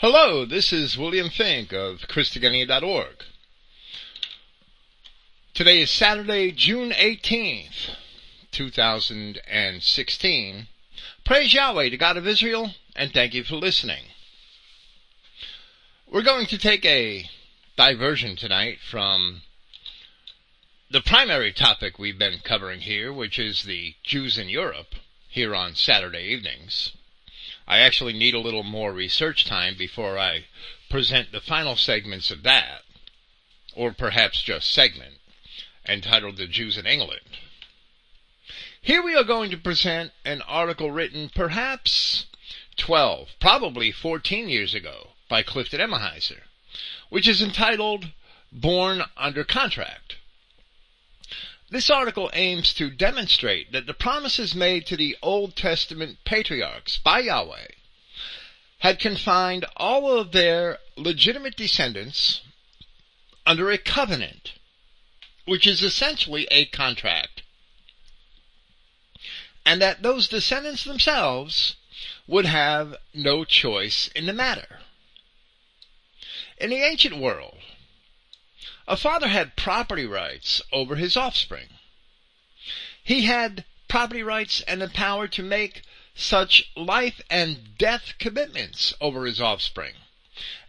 Hello, this is William Finck of Christogenea.org. Today is Saturday, June 18th, 2016. Praise Yahweh, the God of Israel, and thank you for listening. We're going to take a diversion tonight from the primary topic we've been covering here, which is the Jews in Europe, here on Saturday evenings. I actually need a little more research time before I present the final segments of that, or perhaps just segment, entitled The Jews in England. Here we are going to present an article written perhaps 12, probably 14 years ago by Clifton Emahiser, which is entitled Born Under Contract. This article aims to demonstrate that the promises made to the Old Testament patriarchs by Yahweh had confined all of their legitimate descendants under a covenant, which is essentially a contract, and that those descendants themselves would have no choice in the matter. In the ancient world, a father had property rights over his offspring. He had property rights and the power to make such life and death commitments over his offspring.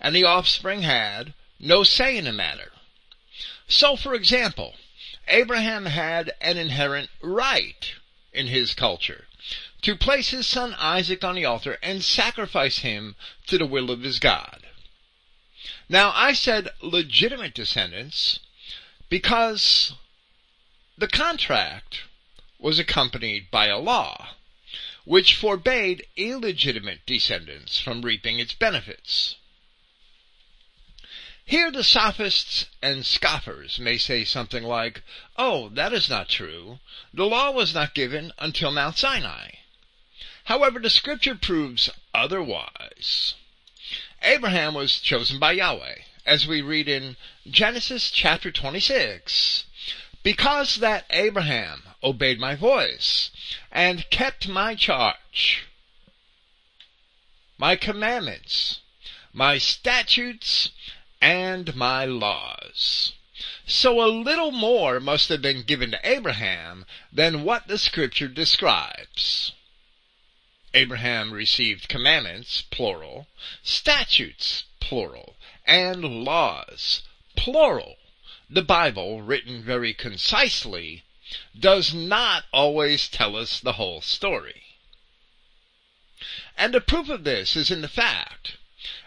And the offspring had no say in the matter. So, for example, Abraham had an inherent right in his culture to place his son Isaac on the altar and sacrifice him to the will of his God. Now, I said legitimate descendants because the contract was accompanied by a law which forbade illegitimate descendants from reaping its benefits. Here the sophists and scoffers may say something like, Oh, that is not true. The law was not given until Mount Sinai. However, the scripture proves otherwise. Abraham was chosen by Yahweh, as we read in Genesis chapter 26. Because that Abraham obeyed my voice and kept my charge, my commandments, my statutes, and my laws. So a little more must have been given to Abraham than what the scripture describes. Abraham received commandments, plural, statutes, plural, and laws, plural. The Bible, written very concisely, does not always tell us the whole story. And the proof of this is in the fact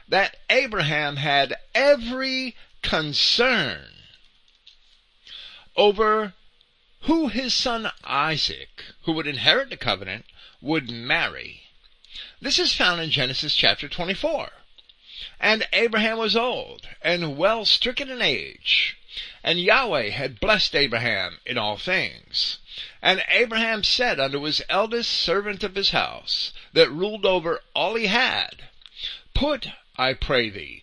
that Abraham had every concern over who his son Isaac, who would inherit the covenant, would marry. This is found in Genesis chapter 24. And Abraham was old and well stricken in age. And Yahweh had blessed Abraham in all things. And Abraham said unto his eldest servant of his house, that ruled over all he had, Put, I pray thee,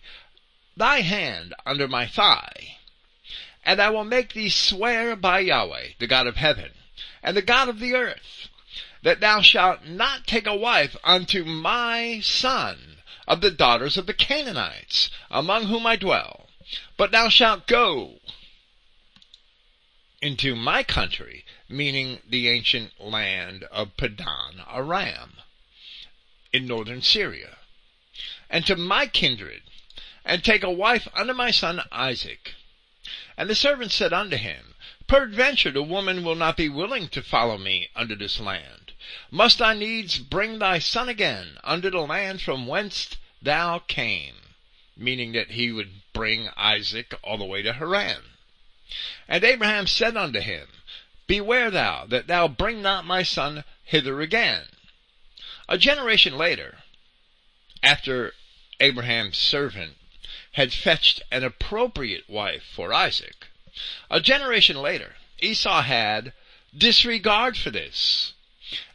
thy hand under my thigh, and I will make thee swear by Yahweh, the God of heaven, and the God of the earth, that thou shalt not take a wife unto my son of the daughters of the Canaanites, among whom I dwell, but thou shalt go into my country, meaning the ancient land of Padan Aram, in northern Syria, and to my kindred, and take a wife unto my son Isaac. And the servant said unto him, Peradventure the woman will not be willing to follow me unto this land. Must I needs bring thy son again unto the land from whence thou came? Meaning that he would bring Isaac all the way to Haran. And Abraham said unto him, Beware thou that thou bring not my son hither again. A generation later, after Abraham's servant had fetched an appropriate wife for Isaac, a generation later, Esau had disregard for this.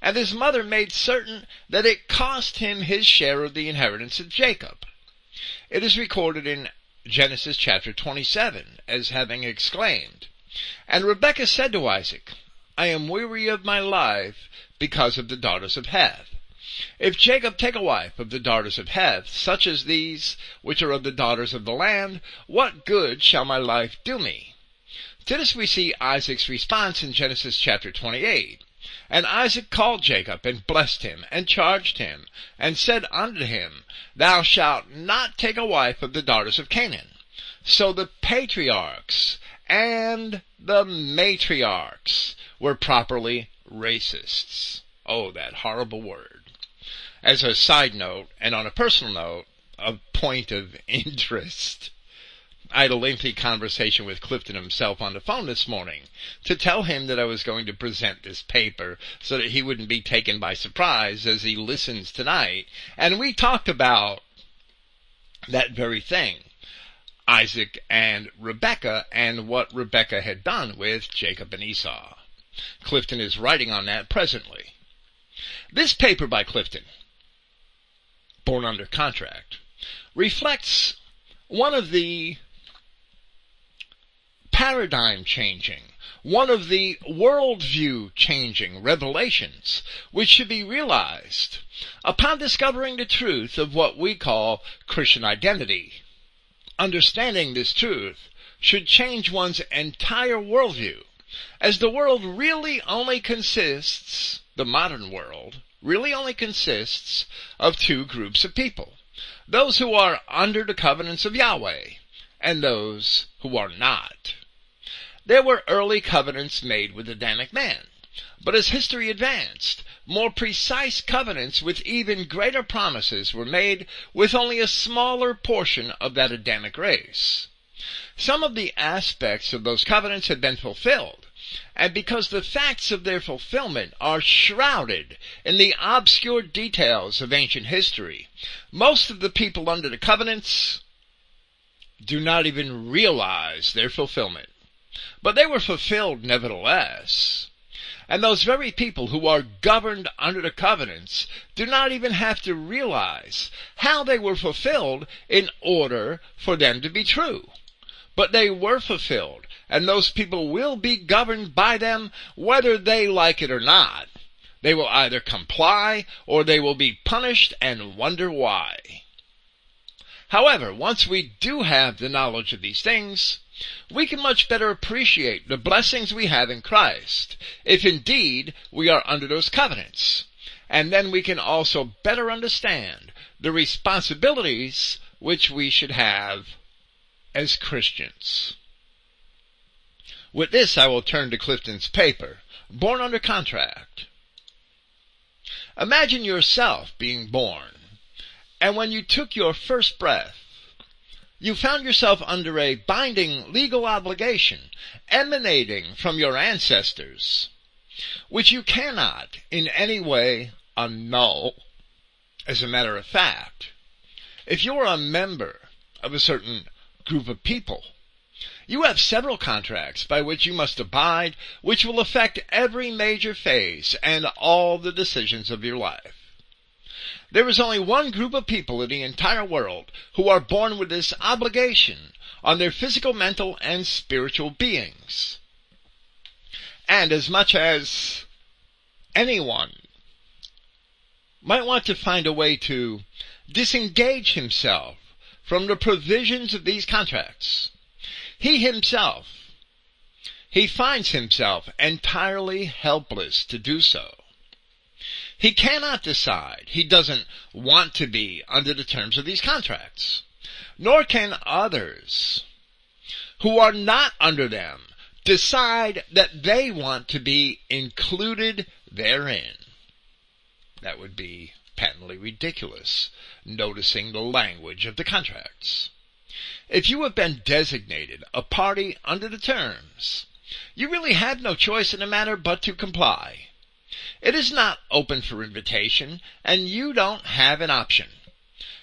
And his mother made certain that it cost him his share of the inheritance of Jacob. It is recorded in Genesis chapter 27 as having exclaimed, And Rebekah said to Isaac, I am weary of my life because of the daughters of Heth. If Jacob take a wife of the daughters of Heth, such as these which are of the daughters of the land, what good shall my life do me? To this we see Isaac's response in Genesis chapter 28. And Isaac called Jacob, and blessed him, and charged him, and said unto him, Thou shalt not take a wife of the daughters of Canaan. So the patriarchs and the matriarchs were properly racists. Oh, that horrible word. As a side note, and on a personal note, a point of interest. I had a lengthy conversation with Clifton himself on the phone this morning to tell him that I was going to present this paper so that he wouldn't be taken by surprise as he listens tonight. And we talked about that very thing. Isaac and Rebekah and what Rebekah had done with Jacob and Esau. Clifton is writing on that presently. This paper by Clifton, born under contract, reflects one of the paradigm changing, one of the worldview changing revelations which should be realized upon discovering the truth of what we call Christian identity. Understanding this truth should change one's entire worldview, as the world really only consists, the modern world, really only consists of two groups of people. Those who are under the covenants of Yahweh, and those who are not. There were early covenants made with the Adamic man. But as history advanced, more precise covenants with even greater promises were made with only a smaller portion of that Adamic race. Some of the aspects of those covenants had been fulfilled, and because the facts of their fulfillment are shrouded in the obscure details of ancient history, most of the people under the covenants do not even realize their fulfillment. But they were fulfilled nevertheless. And those very people who are governed under the covenants do not even have to realize how they were fulfilled in order for them to be true. But they were fulfilled, and those people will be governed by them whether they like it or not. They will either comply or they will be punished and wonder why. However, once we do have the knowledge of these things, we can much better appreciate the blessings we have in Christ, if indeed we are under those covenants. And then we can also better understand the responsibilities which we should have as Christians. With this, I will turn to Clifton's paper, Born Under Contract. Imagine yourself being born, and when you took your first breath, you found yourself under a binding legal obligation emanating from your ancestors, which you cannot in any way annul. As a matter of fact, if you're a member of a certain group of people, you have several contracts by which you must abide, which will affect every major phase and all the decisions of your life. There is only one group of people in the entire world who are born with this obligation on their physical, mental, and spiritual beings. And as much as anyone might want to find a way to disengage himself from the provisions of these contracts, he himself, he finds himself entirely helpless to do so. He cannot decide. He doesn't want to be under the terms of these contracts. Nor can others who are not under them decide that they want to be included therein. That would be patently ridiculous, noticing the language of the contracts. If you have been designated a party under the terms, you really have no choice in the matter but to comply. It is not open for invitation, and you don't have an option.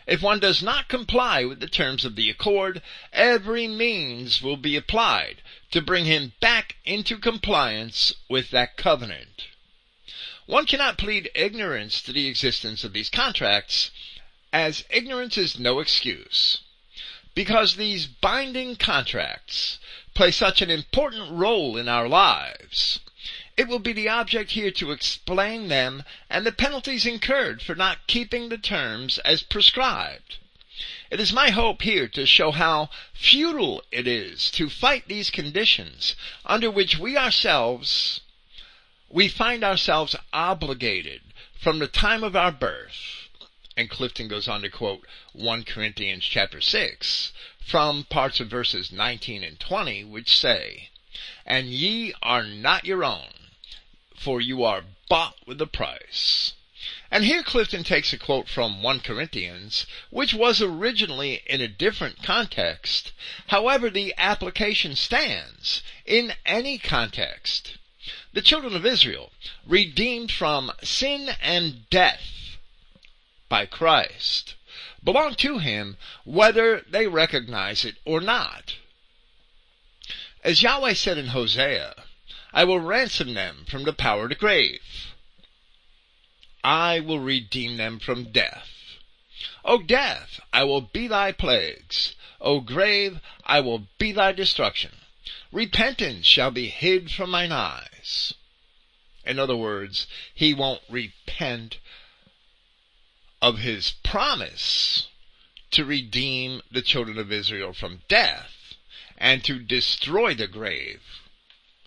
If one does not comply with the terms of the accord, every means will be applied to bring him back into compliance with that covenant. One cannot plead ignorance to the existence of these contracts, as ignorance is no excuse. Because these binding contracts play such an important role in our lives, It will be the object here to explain them and the penalties incurred for not keeping the terms as prescribed. It is my hope here to show how futile it is to fight these conditions under which we ourselves, we find ourselves obligated from the time of our birth. And Clifton goes on to quote 1 Corinthians chapter 6 from parts of verses 19 and 20 which say, And ye are not your own, for you are bought with a price. And here Clifton takes a quote from 1 Corinthians, which was originally in a different context. However, the application stands in any context. The children of Israel, redeemed from sin and death by Christ, belong to Him whether they recognize it or not. As Yahweh said in Hosea, I will ransom them from the power of the grave. I will redeem them from death. O death, I will be thy plagues. O grave, I will be thy destruction. Repentance shall be hid from mine eyes. In other words, he won't repent of his promise to redeem the children of Israel from death and to destroy the grave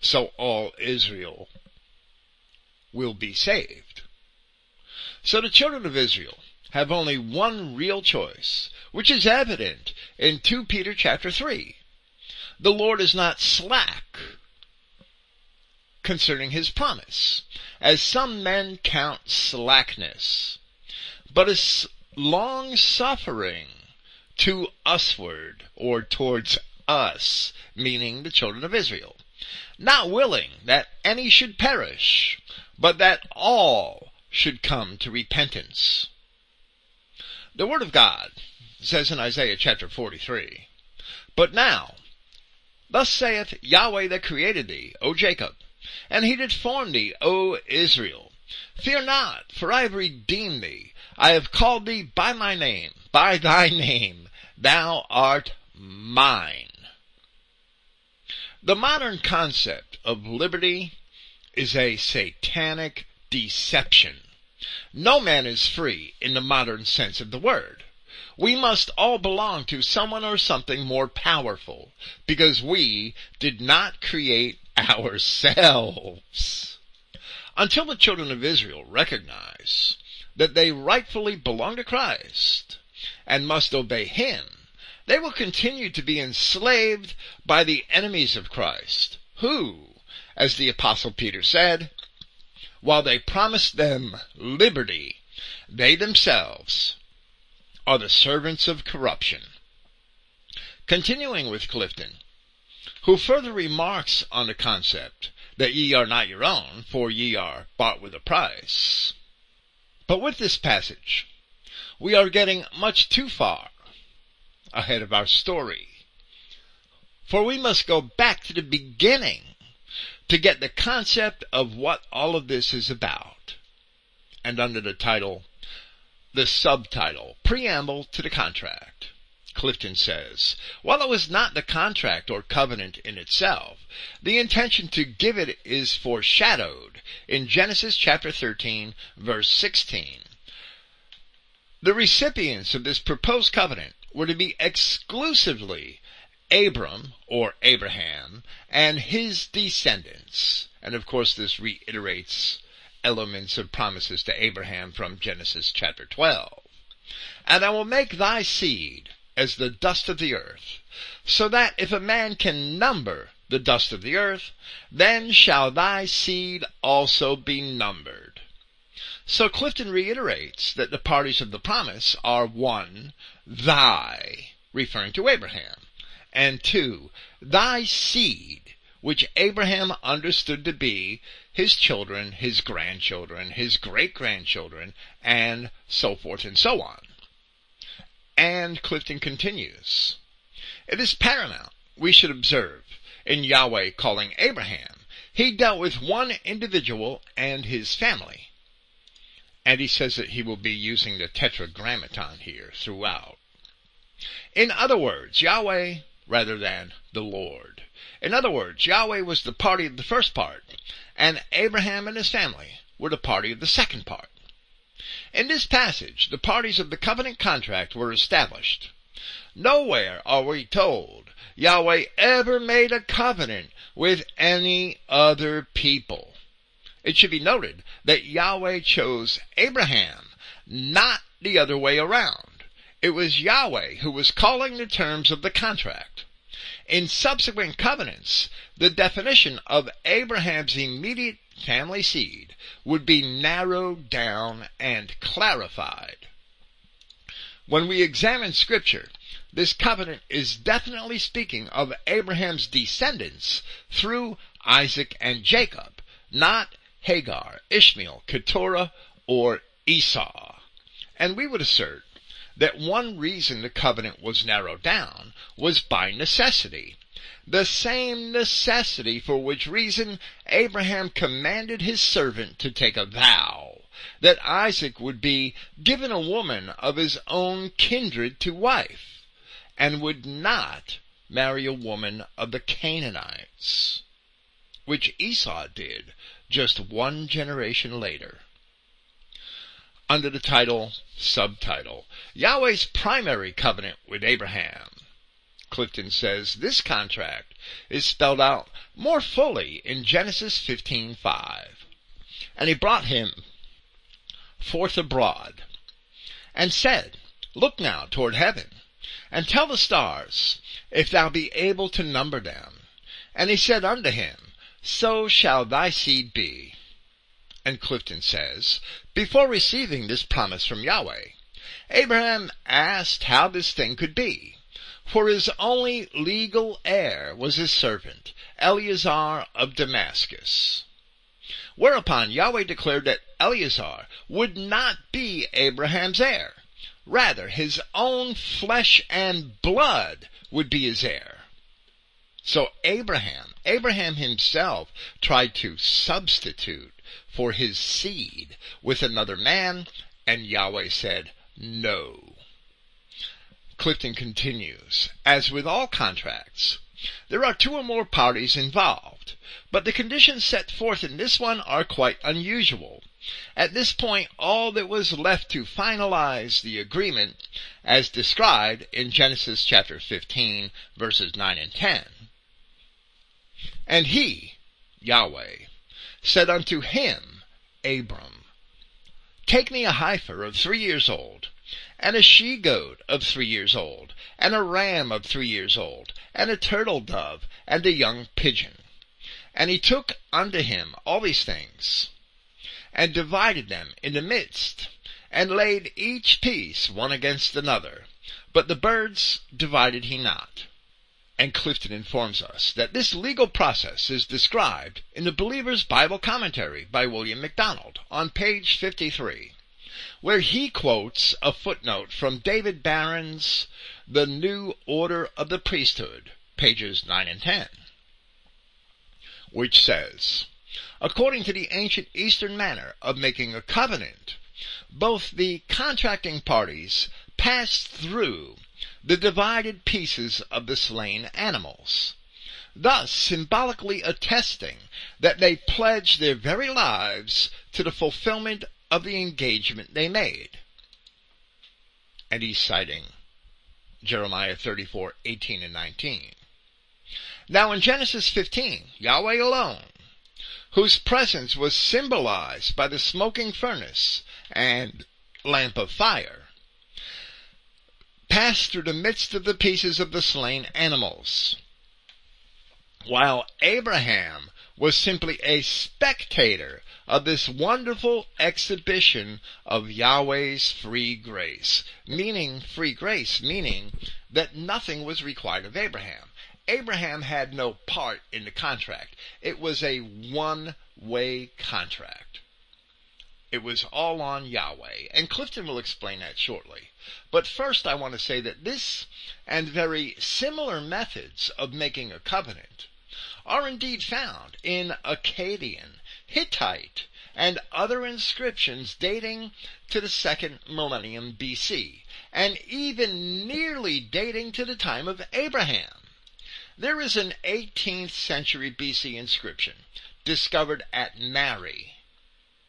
so all Israel will be saved. So the children of Israel have only one real choice, which is evident in 2 Peter chapter 3. The Lord is not slack concerning his promise, as some men count slackness, but is long suffering to usward or towards us, meaning the children of Israel, not willing that any should perish, but that all should come to repentance. The Word of God says in Isaiah chapter 43, But now, thus saith Yahweh that created thee, O Jacob, and he did form thee, O Israel. Fear not, for I have redeemed thee. I have called thee by my name, by thy name. Thou art mine. The modern concept of liberty is a satanic deception. No man is free in the modern sense of the word. We must all belong to someone or something more powerful because we did not create ourselves. Until the children of Israel recognize that they rightfully belong to Christ and must obey Him, they will continue to be enslaved by the enemies of Christ, who, as the apostle Peter said, while they promise them liberty, they themselves are the servants of corruption. Continuing with Clifton, who further remarks on the concept that ye are not your own, for ye are bought with a price. But with this passage, we are getting much too far ahead of our story. For we must go back to the beginning to get the concept of what all of this is about. And under the title, the subtitle, Preamble to the Contract, Clifton says, while it was not the contract or covenant in itself, the intention to give it is foreshadowed in Genesis chapter 13 verse 16. The recipients of this proposed covenant were to be exclusively Abram or Abraham and his descendants. And of course this reiterates elements of promises to Abraham from Genesis chapter 12. And I will make thy seed as the dust of the earth, so that if a man can number the dust of the earth, then shall thy seed also be numbered. So Clifton reiterates that the parties of the promise are one, thy, referring to Abraham, and two, thy seed, which Abraham understood to be his children, his grandchildren, his great grandchildren, and so forth and so on. And Clifton continues, It is paramount we should observe in Yahweh calling Abraham, he dealt with one individual and his family. And he says that he will be using the tetragrammaton here throughout. In other words, Yahweh rather than the Lord. In other words, Yahweh was the party of the first part, and Abraham and his family were the party of the second part. In this passage, the parties of the covenant contract were established. Nowhere are we told Yahweh ever made a covenant with any other people. It should be noted that Yahweh chose Abraham, not the other way around. It was Yahweh who was calling the terms of the contract. In subsequent covenants, the definition of Abraham's immediate family seed would be narrowed down and clarified. When we examine scripture, this covenant is definitely speaking of Abraham's descendants through Isaac and Jacob, not Hagar, Ishmael, Keturah, or Esau. And we would assert that one reason the covenant was narrowed down was by necessity. The same necessity for which reason Abraham commanded his servant to take a vow that Isaac would be given a woman of his own kindred to wife, and would not marry a woman of the Canaanites, which Esau did just one generation later under the title, subtitle, Yahweh's primary covenant with Abraham. Clifton says this contract is spelled out more fully in Genesis 15:5. And he brought him forth abroad and said, Look now toward heaven and tell the stars if thou be able to number them. And he said unto him, So shall thy seed be and Clifton says, before receiving this promise from Yahweh, Abraham asked how this thing could be. For his only legal heir was his servant, Eleazar of Damascus. Whereupon Yahweh declared that Eleazar would not be Abraham's heir. Rather, his own flesh and blood would be his heir. So Abraham, Abraham himself tried to substitute for his seed with another man, and Yahweh said, No. Clifton continues, as with all contracts, there are two or more parties involved, but the conditions set forth in this one are quite unusual. At this point, all that was left to finalize the agreement, as described in Genesis chapter 15, verses 9 and 10. And he, Yahweh, said unto him, Abram, Take me a heifer of three years old, and a she goat of three years old, and a ram of three years old, and a turtle dove, and a young pigeon. And he took unto him all these things, and divided them in the midst, and laid each piece one against another. But the birds divided he not. And Clifton informs us that this legal process is described in the Believer's Bible Commentary by William MacDonald on page 53, where he quotes a footnote from David Baron's The New Order of the Priesthood, pages 9 and 10, which says, According to the ancient Eastern manner of making a covenant, both the contracting parties passed through the divided pieces of the slain animals, thus symbolically attesting that they pledged their very lives to the fulfillment of the engagement they made. And he's citing Jeremiah 34, 18 and 19. Now in Genesis 15, Yahweh alone, whose presence was symbolized by the smoking furnace and lamp of fire, passed through the midst of the pieces of the slain animals. While Abraham was simply a spectator of this wonderful exhibition of Yahweh's free grace. Meaning, free grace, meaning that nothing was required of Abraham. Abraham had no part in the contract. It was a one-way contract. It was all on Yahweh. And Clifton will explain that shortly. But first I want to say that this and very similar methods of making a covenant are indeed found in Akkadian, Hittite, and other inscriptions dating to the second millennium BC, and even nearly dating to the time of Abraham. There is an 18th century BC inscription discovered at Mari,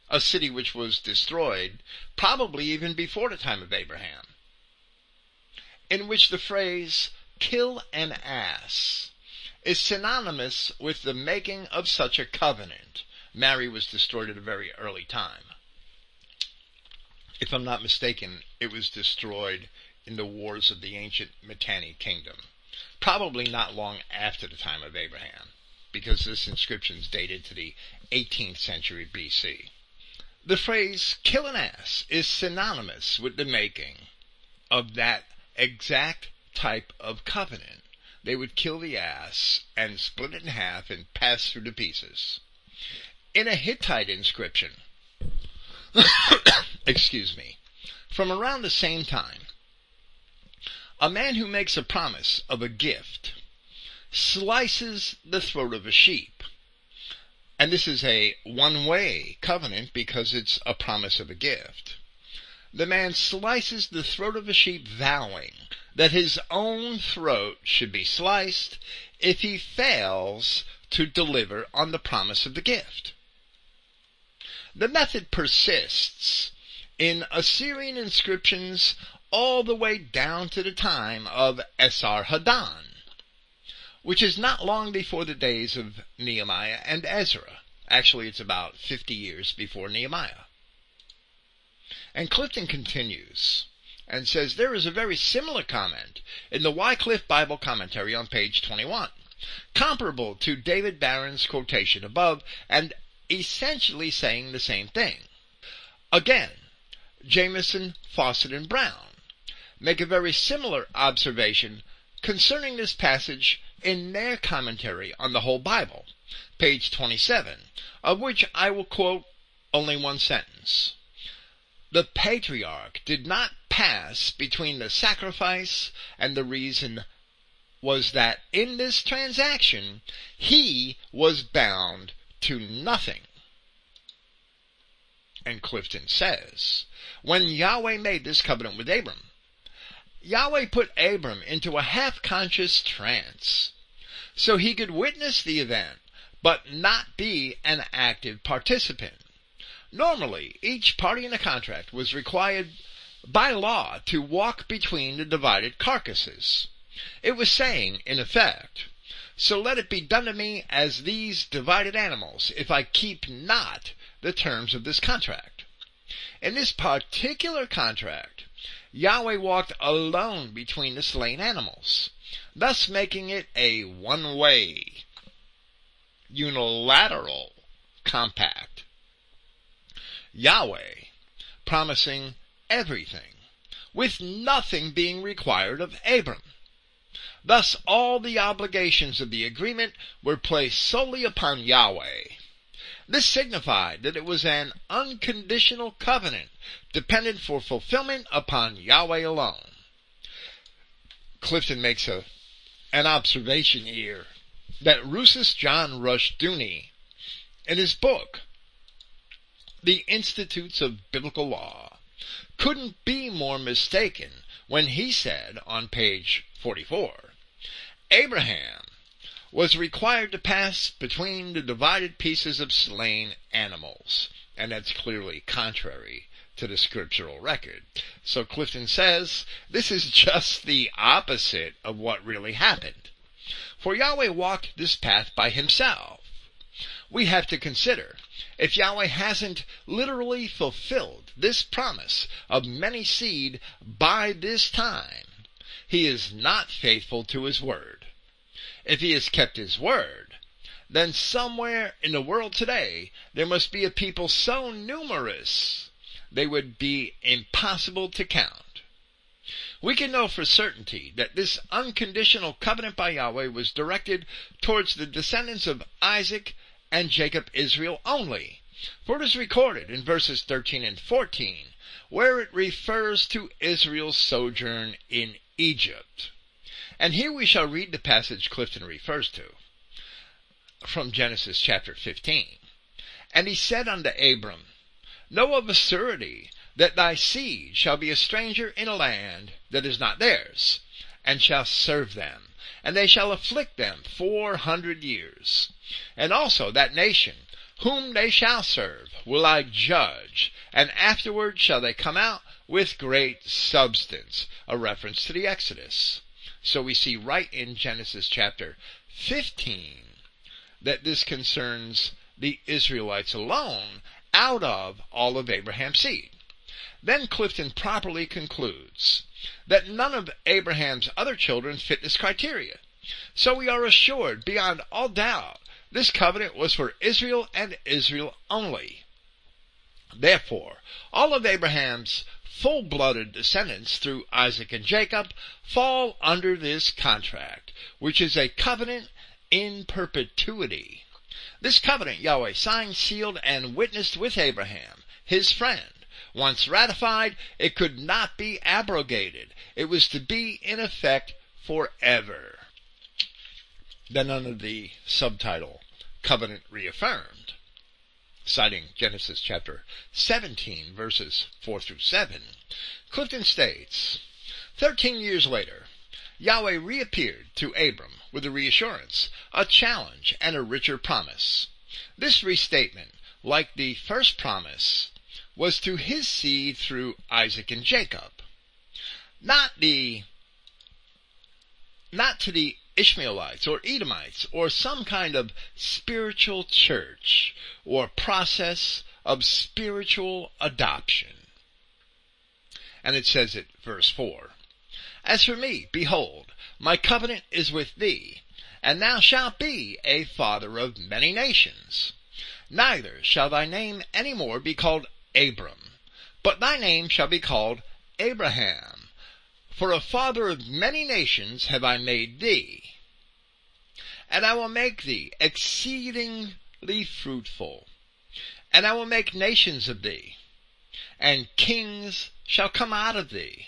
a city which was destroyed probably even before the time of Abraham, in which the phrase kill an ass is synonymous with the making of such a covenant. Mari was destroyed at a very early time. If I'm not mistaken, it was destroyed in the wars of the ancient Mitanni kingdom, probably not long after the time of Abraham, because this inscription is dated to the 18th century BC. The phrase kill an ass is synonymous with the making of that exact type of covenant. They would kill the ass and split it in half and pass through the pieces. In a Hittite inscription, excuse me, from around the same time, a man who makes a promise of a gift slices the throat of a sheep. And this is a one way covenant because it's a promise of a gift. The man slices the throat of a sheep, vowing that his own throat should be sliced if he fails to deliver on the promise of the gift. The method persists in Assyrian inscriptions all the way down to the time of Esarhaddon, which is not long before the days of Nehemiah and Ezra. Actually, it's about 50 years before Nehemiah. And Clifton continues and says there is a very similar comment in the Wycliffe Bible Commentary on page 21, comparable to David Baron's quotation above and essentially saying the same thing. Again, Jamieson, Fausset, and Brown make a very similar observation concerning this passage in their commentary on the whole Bible, page 27, of which I will quote only one sentence. The patriarch did not pass between the sacrifice and the reason was that in this transaction he was bound to nothing. And Clifton says, when Yahweh made this covenant with Abram, Yahweh put Abram into a half-conscious trance so he could witness the event but not be an active participant. Normally, each party in a contract was required by law to walk between the divided carcasses. It was saying, in effect, so let it be done to me as these divided animals if I keep not the terms of this contract. In this particular contract, Yahweh walked alone between the slain animals, thus making it a one-way, unilateral compact. Yahweh promising everything, with nothing being required of Abram. Thus all the obligations of the agreement were placed solely upon Yahweh, this signified that it was an unconditional covenant dependent for fulfillment upon Yahweh alone. Clifton makes a, an observation here that Rousas John Rushdoony, in his book, The Institutes of Biblical Law, couldn't be more mistaken when he said on page 44, Abraham was required to pass between the divided pieces of slain animals. And that's clearly contrary to the scriptural record. So Clifton says this is just the opposite of what really happened. For Yahweh walked this path by himself. We have to consider if Yahweh hasn't literally fulfilled this promise of many seed by this time, he is not faithful to his word if he has kept his word, then somewhere in the world today there must be a people so numerous they would be impossible to count. We can know for certainty that this unconditional covenant by Yahweh was directed towards the descendants of Isaac and Jacob Israel only. For it is recorded in verses 13 and 14, where it refers to Israel's sojourn in Egypt. And here we shall read the passage Clifton refers to from Genesis chapter 15. And he said unto Abram, Know of a surety that thy seed shall be a stranger in a land that is not theirs, and shall serve them, and they shall afflict them four hundred years. And also that nation whom they shall serve, will I judge, and afterward shall they come out with great substance. A reference to the Exodus. So we see right in Genesis chapter 15 that this concerns the Israelites alone out of all of Abraham's seed. Then Clifton properly concludes that none of Abraham's other children fit this criteria. So we are assured beyond all doubt this covenant was for Israel and Israel only. Therefore, all of Abraham's full-blooded descendants through Isaac and Jacob fall under this contract, which is a covenant in perpetuity. This covenant Yahweh signed, sealed, and witnessed with Abraham, his friend. Once ratified, it could not be abrogated. It was to be in effect forever. Then under the subtitle, Covenant Reaffirmed, citing Genesis chapter 17 verses 4 through 7, Clifton states, Thirteen years later, Yahweh reappeared to Abram with a reassurance, a challenge, and a richer promise. This restatement, like the first promise, was to his seed through Isaac and Jacob. Not the not to the Ishmaelites or Edomites or some kind of spiritual church or process of spiritual adoption. And it says it, verse 4. As for me, behold, my covenant is with thee, and thou shalt be a father of many nations. Neither shall thy name any more be called Abram, but thy name shall be called Abraham for a father of many nations have I made thee, and I will make thee exceedingly fruitful, and I will make nations of thee, and kings shall come out of thee,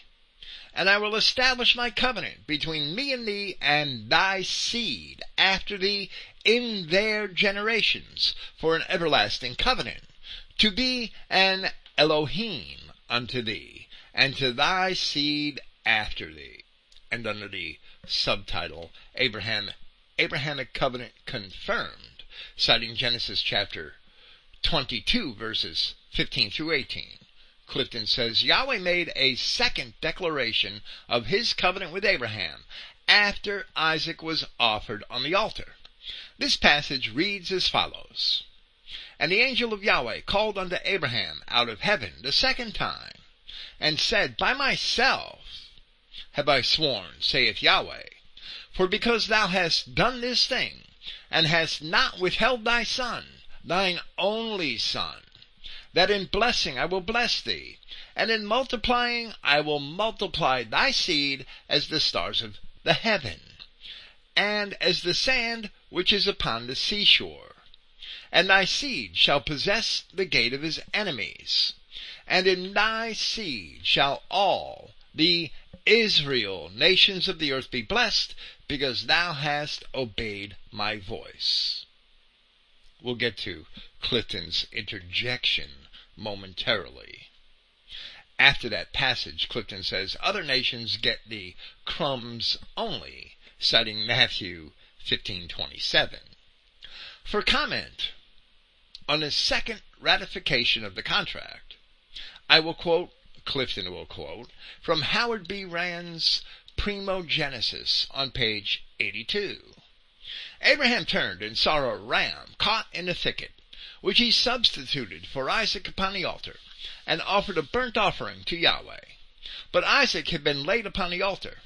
and I will establish my covenant between me and thee and thy seed after thee in their generations for an everlasting covenant, to be an Elohim unto thee, and to thy seed after thee. And under the subtitle, Abraham, Abrahamic covenant confirmed, citing Genesis chapter 22 verses 15 through 18. Clifton says Yahweh made a second declaration of his covenant with Abraham after Isaac was offered on the altar. This passage reads as follows. And the angel of Yahweh called unto Abraham out of heaven the second time, and said, By myself have I sworn, saith Yahweh. For because thou hast done this thing, and hast not withheld thy son, thine only son, that in blessing I will bless thee, and in multiplying I will multiply thy seed as the stars of the heaven, and as the sand which is upon the seashore. And thy seed shall possess the gate of his enemies, and in thy seed shall all the Israel, nations of the earth be blessed because thou hast obeyed my voice. We'll get to Clifton's interjection momentarily. After that passage, Clifton says, other nations get the crumbs only, citing Matthew 15:27. For comment on the second ratification of the contract, I will quote Clifton will quote, from Howard B. Rand's Primogenesis on page 82. Abraham turned and saw a ram caught in a thicket, which he substituted for Isaac upon the altar, and offered a burnt offering to Yahweh. But Isaac had been laid upon the altar,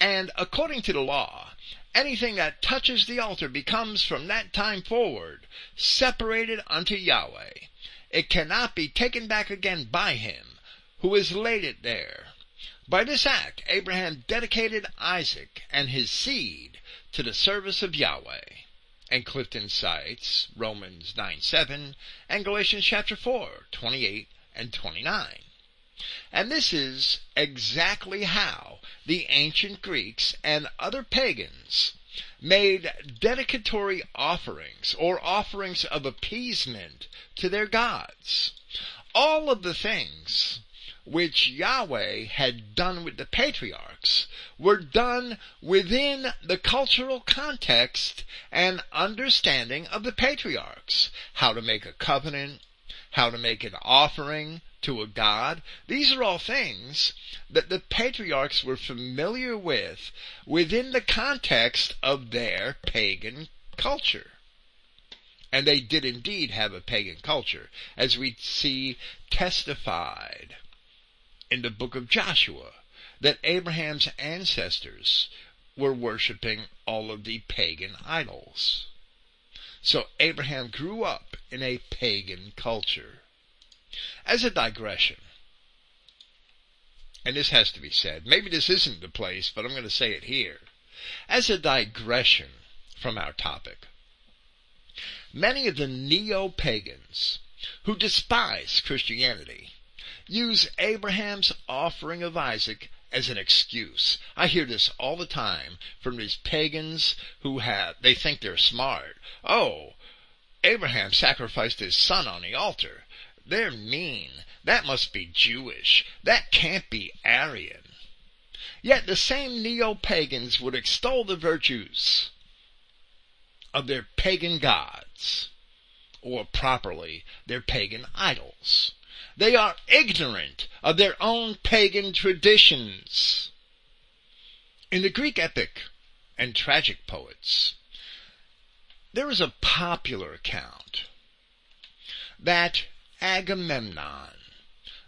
and according to the law, anything that touches the altar becomes from that time forward separated unto Yahweh. It cannot be taken back again by him who has laid it there. By this act, Abraham dedicated Isaac and his seed to the service of Yahweh. And Clifton cites Romans 9 7 and Galatians chapter 4, 28 and 29. And this is exactly how the ancient Greeks and other pagans made dedicatory offerings or offerings of appeasement to their gods. All of the things which Yahweh had done with the patriarchs were done within the cultural context and understanding of the patriarchs. How to make a covenant, how to make an offering to a god. These are all things that the patriarchs were familiar with within the context of their pagan culture. And they did indeed have a pagan culture, as we see testified in the book of Joshua, that Abraham's ancestors were worshiping all of the pagan idols. So Abraham grew up in a pagan culture. As a digression, and this has to be said, maybe this isn't the place, but I'm going to say it here. As a digression from our topic, Many of the neo-pagans who despise Christianity use Abraham's offering of Isaac as an excuse. I hear this all the time from these pagans who have, they think they're smart. Oh, Abraham sacrificed his son on the altar. They're mean. That must be Jewish. That can't be Aryan. Yet the same neo-pagans would extol the virtues of their pagan gods, or properly, their pagan idols. They are ignorant of their own pagan traditions. In the Greek epic and tragic poets, there is a popular account that Agamemnon,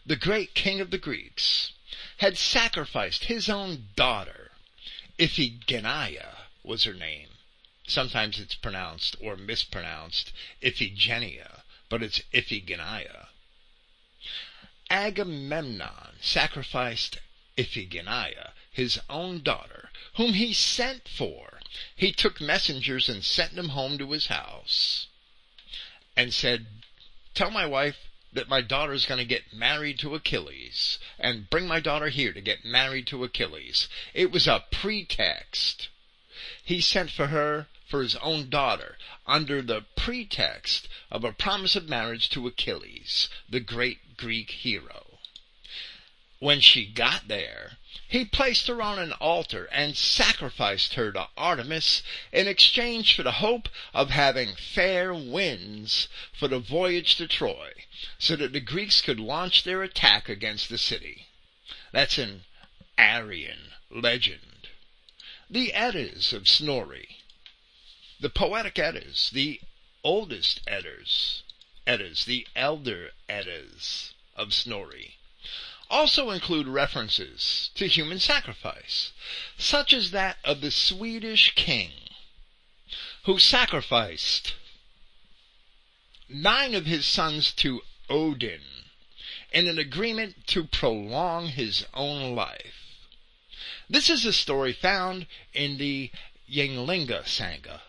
the great king of the Greeks, had sacrificed his own daughter, Iphigenia was her name, Sometimes it's pronounced or mispronounced Iphigenia, but it's Iphigenia. Agamemnon sacrificed Iphigenia, his own daughter, whom he sent for. He took messengers and sent them home to his house and said, Tell my wife that my daughter is going to get married to Achilles and bring my daughter here to get married to Achilles. It was a pretext. He sent for her for his own daughter under the pretext of a promise of marriage to Achilles, the great Greek hero. When she got there, he placed her on an altar and sacrificed her to Artemis in exchange for the hope of having fair winds for the voyage to Troy, so that the Greeks could launch their attack against the city. That's an Aryan legend. The Eddas of Snorri the poetic Eddas, the oldest Eddas, Eddas, the elder Eddas of Snorri, also include references to human sacrifice, such as that of the Swedish king who sacrificed nine of his sons to Odin in an agreement to prolong his own life. This is a story found in the Ynglinga Saga,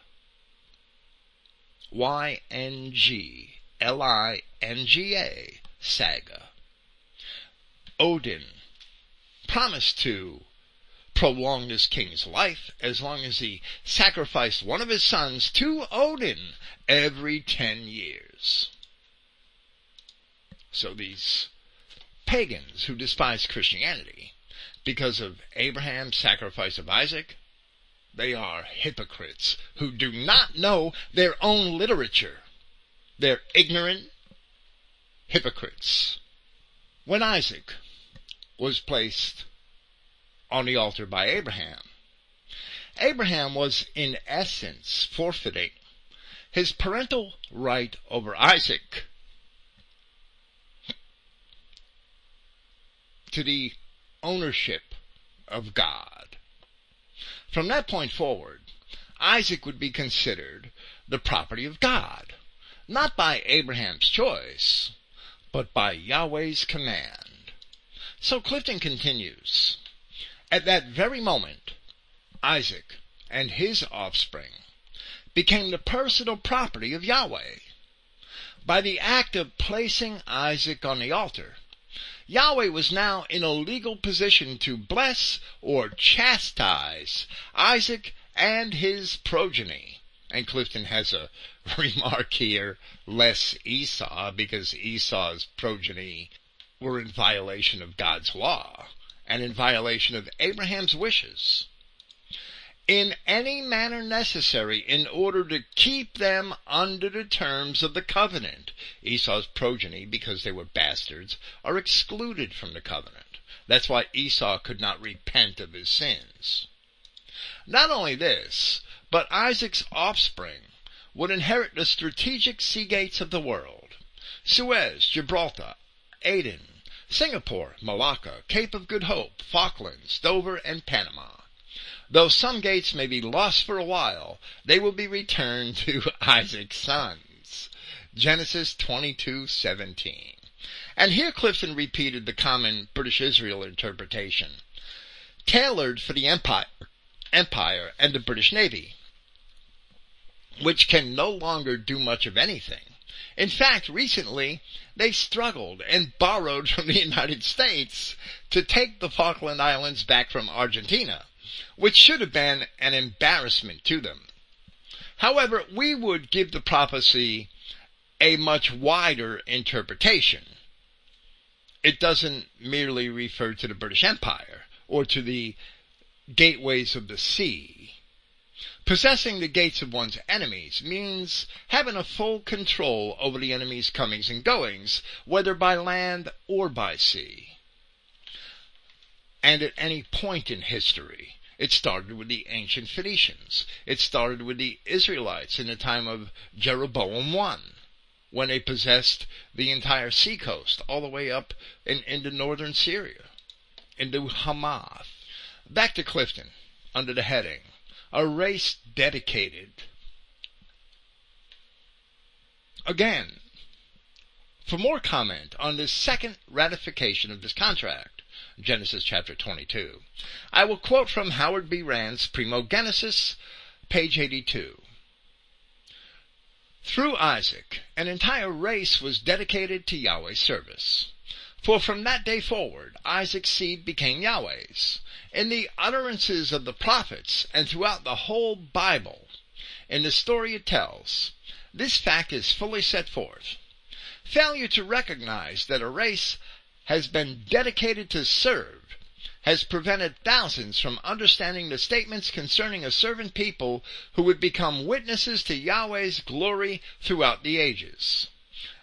Y-N-G-L-I-N-G-A saga. Odin promised to prolong this king's life as long as he sacrificed one of his sons to Odin every ten years. So these pagans who despise Christianity because of Abraham's sacrifice of Isaac they are hypocrites who do not know their own literature. They're ignorant hypocrites. When Isaac was placed on the altar by Abraham, Abraham was in essence forfeiting his parental right over Isaac to the ownership of God. From that point forward, Isaac would be considered the property of God, not by Abraham's choice, but by Yahweh's command. So Clifton continues, At that very moment, Isaac and his offspring became the personal property of Yahweh. By the act of placing Isaac on the altar, Yahweh was now in a legal position to bless or chastise Isaac and his progeny. And Clifton has a remark here, less Esau, because Esau's progeny were in violation of God's law and in violation of Abraham's wishes in any manner necessary in order to keep them under the terms of the covenant. Esau's progeny, because they were bastards, are excluded from the covenant. That's why Esau could not repent of his sins. Not only this, but Isaac's offspring would inherit the strategic sea gates of the world. Suez, Gibraltar, Aden, Singapore, Malacca, Cape of Good Hope, Falklands, Dover, and Panama. Though some gates may be lost for a while, they will be returned to Isaac's sons. Genesis 22:17. And here Clifton repeated the common British Israel interpretation, tailored for the empire, empire and the British Navy, which can no longer do much of anything. In fact, recently, they struggled and borrowed from the United States to take the Falkland Islands back from Argentina which should have been an embarrassment to them. However, we would give the prophecy a much wider interpretation. It doesn't merely refer to the British Empire or to the gateways of the sea. Possessing the gates of one's enemies means having a full control over the enemy's comings and goings, whether by land or by sea. And at any point in history, it started with the ancient Phoenicians. It started with the Israelites in the time of Jeroboam I, when they possessed the entire seacoast, all the way up in, into northern Syria, into Hamath. Back to Clifton, under the heading, A Race Dedicated. Again, for more comment on this second ratification of this contract, Genesis chapter 22. I will quote from Howard B. Rand's Primogenesis, page 82. Through Isaac, an entire race was dedicated to Yahweh's service. For from that day forward, Isaac's seed became Yahweh's. In the utterances of the prophets and throughout the whole Bible, in the story it tells, this fact is fully set forth. Failure to recognize that a race has been dedicated to serve has prevented thousands from understanding the statements concerning a servant people who would become witnesses to Yahweh's glory throughout the ages.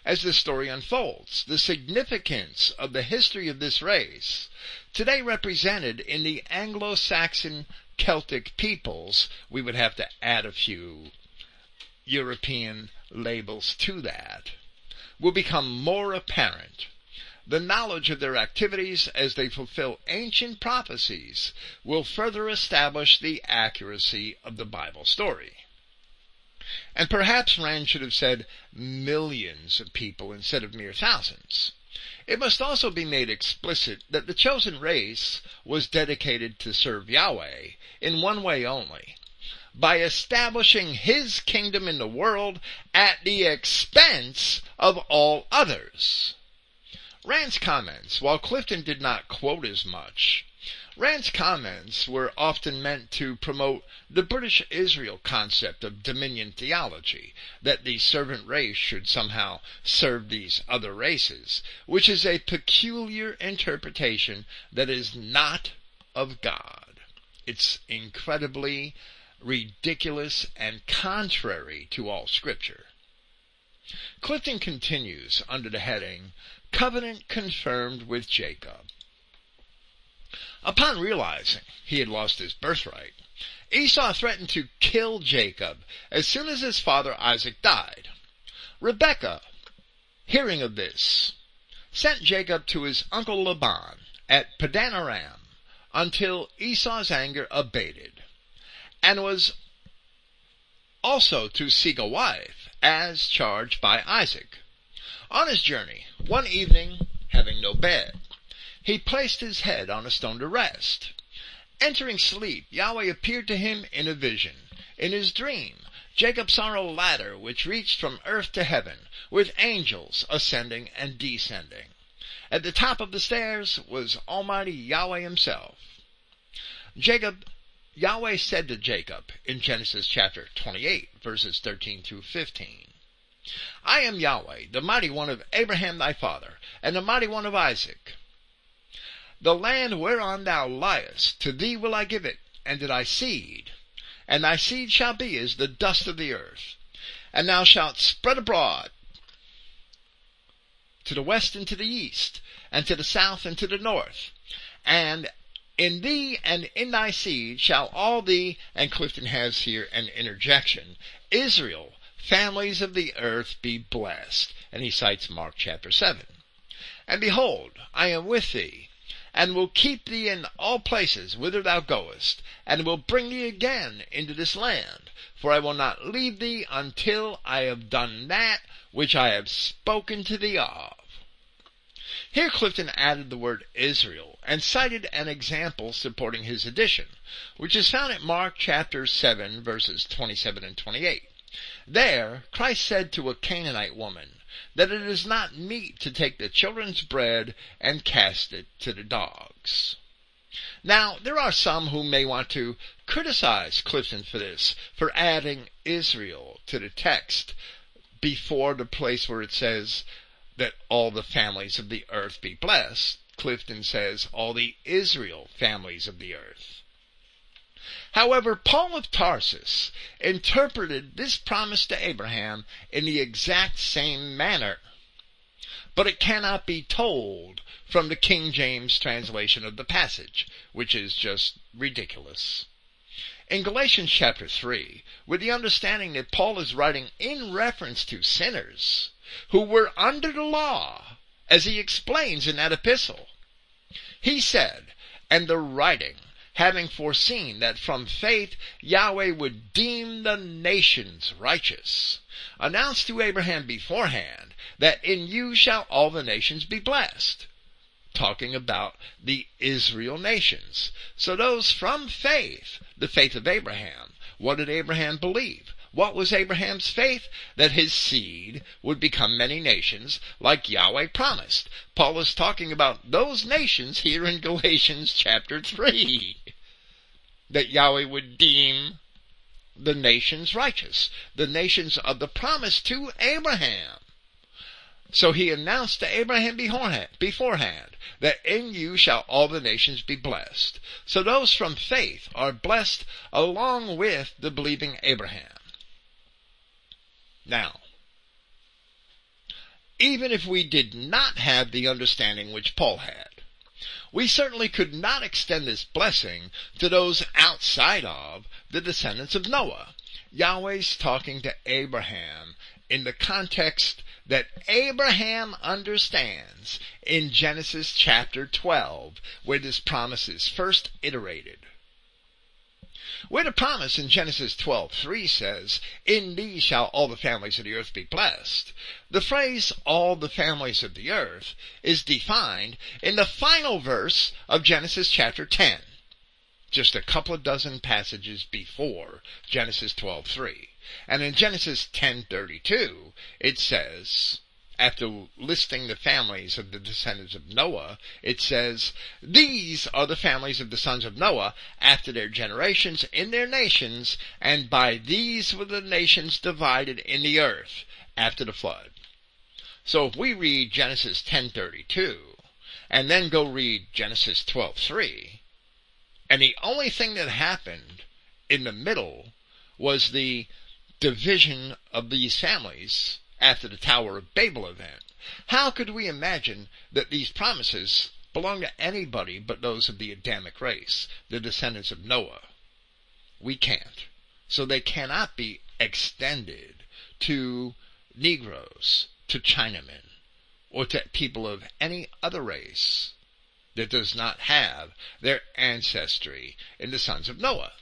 As the story unfolds, the significance of the history of this race, today represented in the Anglo-Saxon Celtic peoples, we would have to add a few European labels to that, will become more apparent the knowledge of their activities as they fulfill ancient prophecies will further establish the accuracy of the Bible story. And perhaps Rand should have said millions of people instead of mere thousands. It must also be made explicit that the chosen race was dedicated to serve Yahweh in one way only, by establishing His kingdom in the world at the expense of all others. Rand's comments, while Clifton did not quote as much, Rand's comments were often meant to promote the British Israel concept of dominion theology, that the servant race should somehow serve these other races, which is a peculiar interpretation that is not of God. It's incredibly ridiculous and contrary to all scripture. Clifton continues under the heading covenant confirmed with Jacob. Upon realizing he had lost his birthright, Esau threatened to kill Jacob as soon as his father Isaac died. Rebekah, hearing of this, sent Jacob to his uncle Laban at Padanaram until Esau's anger abated, and was also to seek a wife as charged by Isaac. On his journey, one evening, having no bed, he placed his head on a stone to rest. Entering sleep, Yahweh appeared to him in a vision. In his dream, Jacob saw a ladder which reached from earth to heaven, with angels ascending and descending. At the top of the stairs was Almighty Yahweh himself. Jacob, Yahweh said to Jacob in Genesis chapter 28 verses 13 through 15, I am Yahweh, the mighty one of Abraham thy father, and the mighty one of Isaac. The land whereon thou liest, to thee will I give it, and to thy seed. And thy seed shall be as the dust of the earth. And thou shalt spread abroad to the west and to the east, and to the south and to the north. And in thee and in thy seed shall all the, and Clifton has here an interjection, Israel, families of the earth be blessed. And he cites Mark chapter 7. And behold, I am with thee, and will keep thee in all places whither thou goest, and will bring thee again into this land. For I will not leave thee until I have done that which I have spoken to thee of. Here Clifton added the word Israel and cited an example supporting his addition, which is found at Mark chapter 7 verses 27 and 28. There, Christ said to a Canaanite woman that it is not meet to take the children's bread and cast it to the dogs. Now, there are some who may want to criticize Clifton for this, for adding Israel to the text before the place where it says that all the families of the earth be blessed, Clifton says all the Israel families of the earth. However, Paul of Tarsus interpreted this promise to Abraham in the exact same manner. But it cannot be told from the King James translation of the passage, which is just ridiculous. In Galatians chapter 3, with the understanding that Paul is writing in reference to sinners, who were under the law, as he explains in that epistle. He said, and the writing, having foreseen that from faith Yahweh would deem the nations righteous, announced to Abraham beforehand that in you shall all the nations be blessed. Talking about the Israel nations. So those from faith, the faith of Abraham, what did Abraham believe? What was Abraham's faith? That his seed would become many nations, like Yahweh promised. Paul is talking about those nations here in Galatians chapter 3. That Yahweh would deem the nations righteous, the nations of the promise to Abraham. So he announced to Abraham beforehand that in you shall all the nations be blessed. So those from faith are blessed along with the believing Abraham. Now, even if we did not have the understanding which Paul had, we certainly could not extend this blessing to those outside of the descendants of Noah. Yahweh's talking to Abraham in the context that Abraham understands in Genesis chapter 12, where this promise is first iterated. Where the promise in Genesis 12:3 says, "In thee shall all the families of the earth be blessed," the phrase "all the families of the earth" is defined in the final verse of Genesis chapter 10, just a couple of dozen passages before Genesis 12:3. And in Genesis 10:32, it says, after listing the families of the descendants of Noah, it says, These are the families of the sons of Noah after their generations in their nations, and by these were the nations divided in the earth after the flood. So if we read Genesis 10:32 and then go read Genesis 12:3, and the only thing that happened in the middle was the division of these families after the Tower of Babel event. How could we imagine that these promises belong to anybody but those of the Adamic race, the descendants of Noah? We can't. So they cannot be extended to Negroes, to Chinamen, or to people of any other race that does not have their ancestry in the sons of Noah.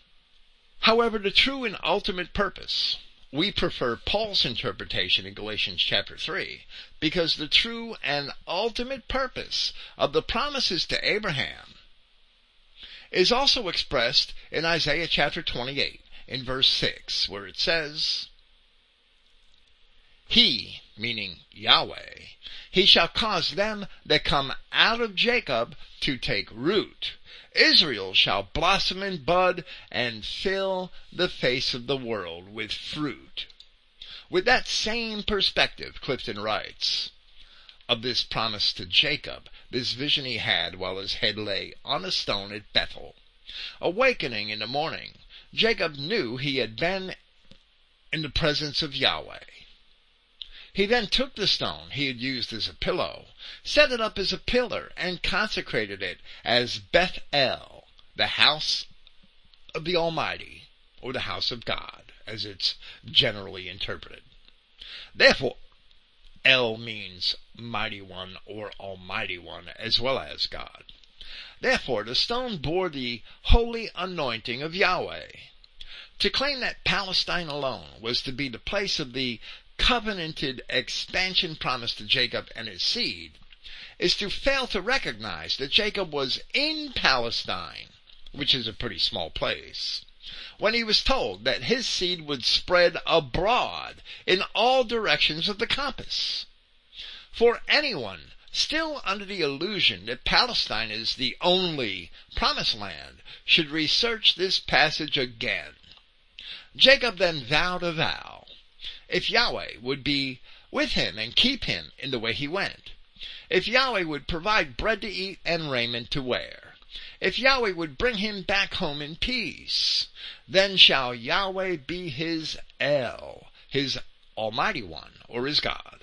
However, the true and ultimate purpose we prefer Paul's interpretation in Galatians chapter 3 because the true and ultimate purpose of the promises to Abraham is also expressed in Isaiah chapter 28 in verse 6 where it says, He, meaning Yahweh, he shall cause them that come out of Jacob to take root Israel shall blossom and bud and fill the face of the world with fruit. With that same perspective, Clifton writes, of this promise to Jacob, this vision he had while his head lay on a stone at Bethel. Awakening in the morning, Jacob knew he had been in the presence of Yahweh. He then took the stone he had used as a pillow, set it up as a pillar, and consecrated it as Beth El, the house of the Almighty, or the house of God, as it's generally interpreted. Therefore, El means mighty one or almighty one as well as God. Therefore, the stone bore the holy anointing of Yahweh. To claim that Palestine alone was to be the place of the covenanted expansion promised to Jacob and his seed is to fail to recognize that Jacob was in Palestine, which is a pretty small place, when he was told that his seed would spread abroad in all directions of the compass. For anyone still under the illusion that Palestine is the only promised land should research this passage again. Jacob then vowed a vow. If Yahweh would be with him and keep him in the way he went, if Yahweh would provide bread to eat and raiment to wear, if Yahweh would bring him back home in peace, then shall Yahweh be his El, his Almighty One, or his God.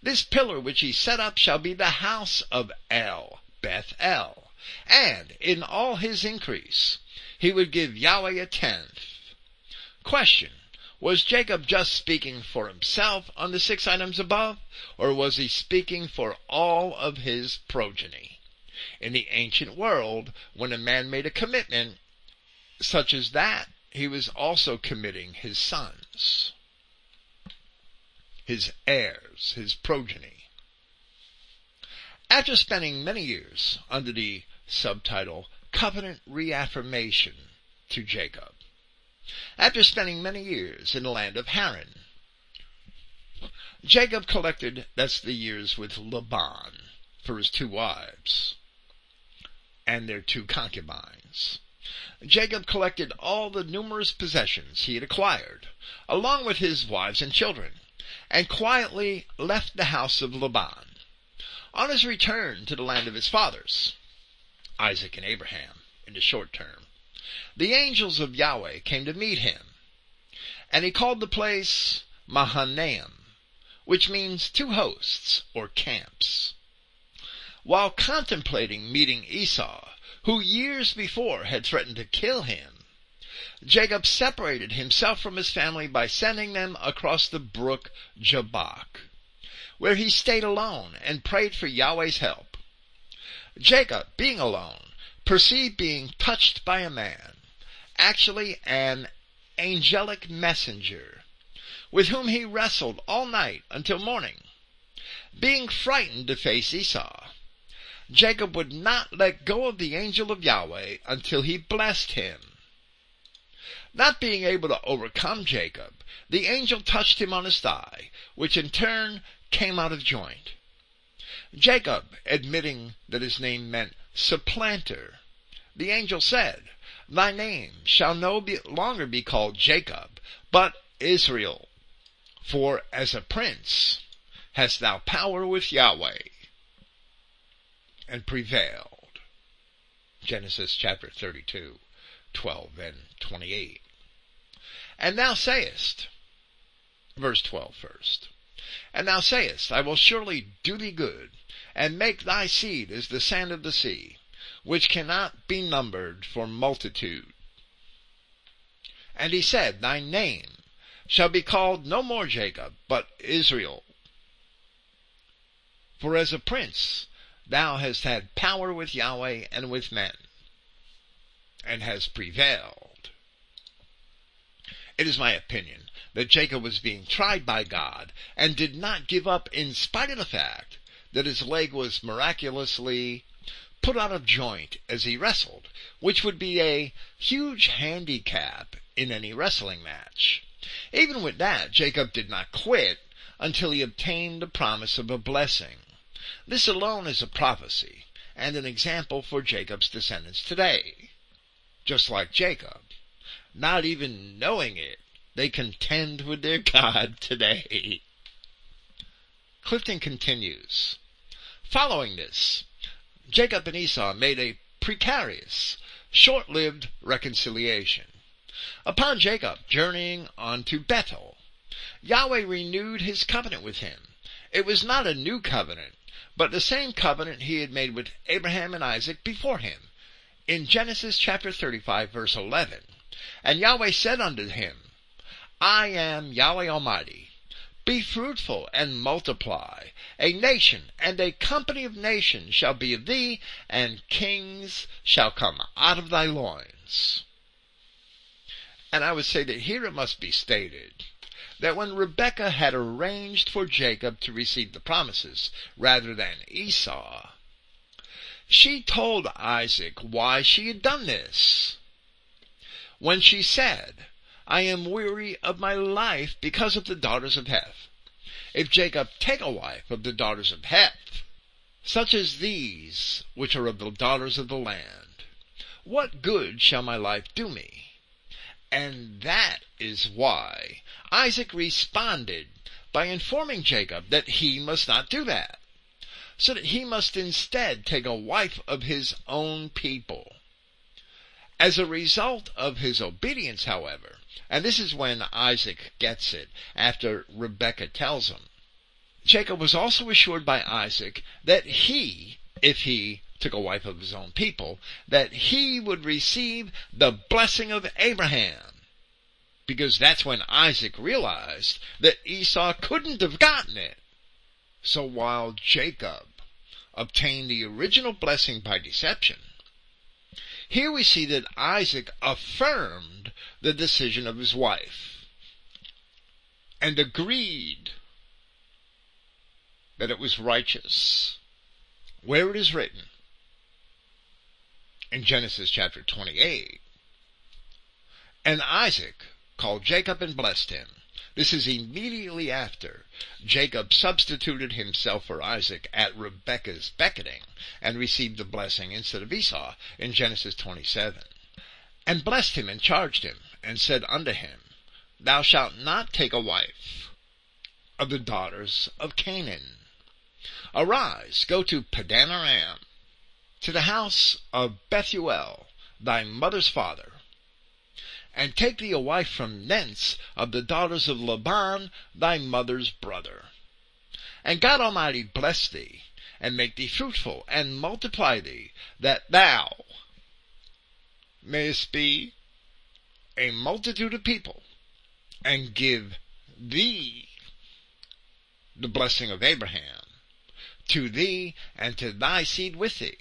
This pillar which he set up shall be the house of El, Beth El. And in all his increase, he would give Yahweh a tenth. Question. Was Jacob just speaking for himself on the six items above, or was he speaking for all of his progeny? In the ancient world, when a man made a commitment such as that, he was also committing his sons his heirs, his progeny. After spending many years under the subtitle Covenant Reaffirmation to Jacob, after spending many years in the land of Haran, Jacob collected, that's the years with Laban, for his two wives and their two concubines. Jacob collected all the numerous possessions he had acquired, along with his wives and children, and quietly left the house of Laban. On his return to the land of his fathers, Isaac and Abraham, in the short term, the angels of Yahweh came to meet him, and he called the place Mahanaim, which means two hosts or camps. While contemplating meeting Esau, who years before had threatened to kill him, Jacob separated himself from his family by sending them across the brook Jabbok, where he stayed alone and prayed for Yahweh's help. Jacob, being alone, perceived being touched by a man, actually an angelic messenger, with whom he wrestled all night until morning. Being frightened to face Esau, Jacob would not let go of the angel of Yahweh until he blessed him. Not being able to overcome Jacob, the angel touched him on his thigh, which in turn came out of joint. Jacob, admitting that his name meant supplanter, the angel said, Thy name shall no longer be called Jacob, but Israel. For as a prince hast thou power with Yahweh, and prevailed. Genesis chapter 32, 12 and 28. And thou sayest, verse 12 first, and thou sayest, I will surely do thee good, and make thy seed as the sand of the sea, which cannot be numbered for multitude. And he said, Thy name shall be called no more Jacob, but Israel. For as a prince thou hast had power with Yahweh and with men, and hast prevailed. It is my opinion that Jacob was being tried by God and did not give up in spite of the fact that his leg was miraculously put out of joint as he wrestled, which would be a huge handicap in any wrestling match. Even with that, Jacob did not quit until he obtained the promise of a blessing. This alone is a prophecy and an example for Jacob's descendants today. Just like Jacob, not even knowing it, they contend with their God today. Clifton continues. Following this, Jacob and Esau made a precarious, short-lived reconciliation. Upon Jacob journeying on to Bethel, Yahweh renewed his covenant with him. It was not a new covenant, but the same covenant he had made with Abraham and Isaac before him. In Genesis chapter 35 verse 11, And Yahweh said unto him, I am Yahweh Almighty. Be fruitful and multiply. A nation and a company of nations shall be of thee, and kings shall come out of thy loins. And I would say that here it must be stated that when Rebekah had arranged for Jacob to receive the promises rather than Esau, she told Isaac why she had done this. When she said, I am weary of my life because of the daughters of Heth. If Jacob take a wife of the daughters of Heth, such as these which are of the daughters of the land, what good shall my life do me? And that is why Isaac responded by informing Jacob that he must not do that, so that he must instead take a wife of his own people. As a result of his obedience, however, and this is when Isaac gets it after Rebekah tells him, Jacob was also assured by Isaac that he, if he took a wife of his own people, that he would receive the blessing of Abraham. Because that's when Isaac realized that Esau couldn't have gotten it. So while Jacob obtained the original blessing by deception, here we see that Isaac affirmed the decision of his wife and agreed that it was righteous. Where it is written in Genesis chapter 28, and Isaac called Jacob and blessed him. This is immediately after Jacob substituted himself for Isaac at Rebekah's beckoning and received the blessing instead of Esau in Genesis 27. And blessed him and charged him and said unto him, Thou shalt not take a wife of the daughters of Canaan. Arise, go to Padanaram, to the house of Bethuel, thy mother's father, and take thee a wife from thence of the daughters of Laban thy mother's brother. And God Almighty bless thee, and make thee fruitful, and multiply thee, that thou mayest be a multitude of people, and give thee the blessing of Abraham, to thee and to thy seed with thee,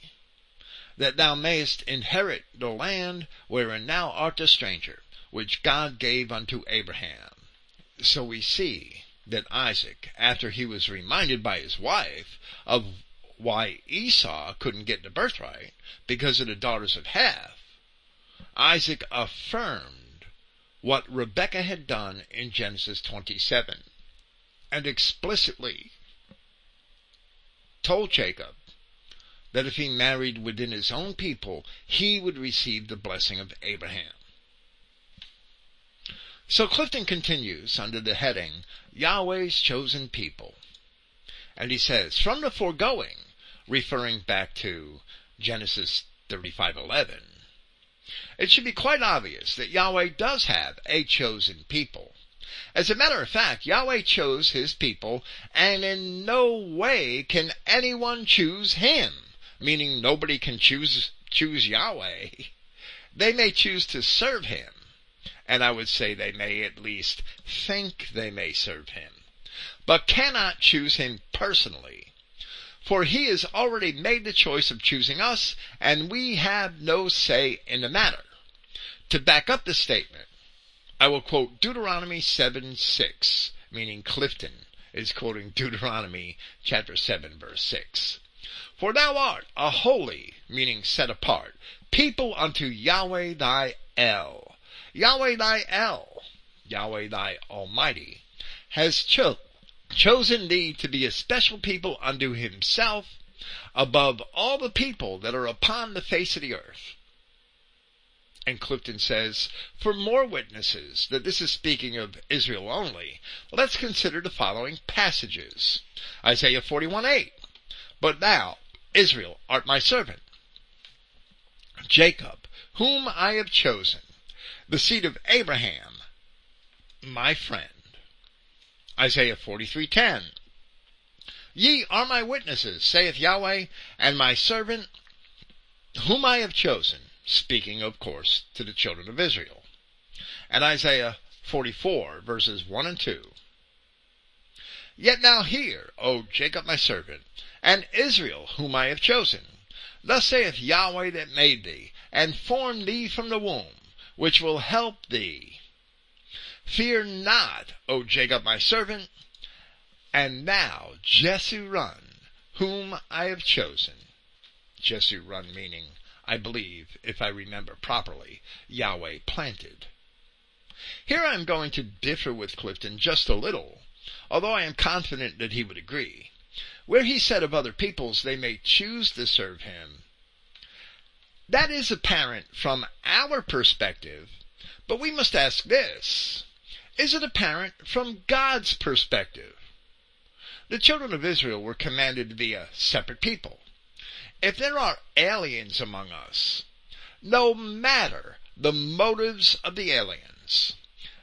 that thou mayest inherit the land wherein thou art a stranger, which God gave unto Abraham. So we see that Isaac, after he was reminded by his wife of why Esau couldn't get the birthright because of the daughters of Heth, Isaac affirmed what Rebekah had done in Genesis 27 and explicitly told Jacob that if he married within his own people, he would receive the blessing of Abraham. So Clifton continues under the heading, Yahweh's chosen people. And he says, from the foregoing, referring back to Genesis 35:11, it should be quite obvious that Yahweh does have a chosen people. As a matter of fact, Yahweh chose his people, and in no way can anyone choose him, meaning nobody can choose choose Yahweh. They may choose to serve him, and I would say they may at least think they may serve him, but cannot choose him personally. For he has already made the choice of choosing us, and we have no say in the matter. To back up the statement, I will quote Deuteronomy 7 6, meaning Clifton is quoting Deuteronomy chapter 7 verse 6. For thou art a holy, meaning set apart, people unto Yahweh thy El. Yahweh thy El, Yahweh thy Almighty, has cho- chosen thee to be a special people unto himself above all the people that are upon the face of the earth. And Clifton says, for more witnesses that this is speaking of Israel only, let's consider the following passages. Isaiah 41 8. But thou, Israel, art my servant. Jacob, whom I have chosen, the seed of Abraham, my friend. Isaiah 43:10 Ye are my witnesses, saith Yahweh, and my servant whom I have chosen, speaking of course to the children of Israel. And Isaiah 44 verses 1 and 2. Yet now hear, O Jacob my servant, and Israel whom I have chosen. Thus saith Yahweh that made thee, and formed thee from the womb, which will help thee. Fear not, O Jacob my servant, and now Jeshurun, whom I have chosen. Jeshurun meaning, I believe, if I remember properly, Yahweh planted. Here I am going to differ with Clifton just a little, although I am confident that he would agree. Where he said of other peoples they may choose to serve him. That is apparent from our perspective, but we must ask this. Is it apparent from God's perspective? The children of Israel were commanded to be a separate people. If there are aliens among us, no matter the motives of the aliens,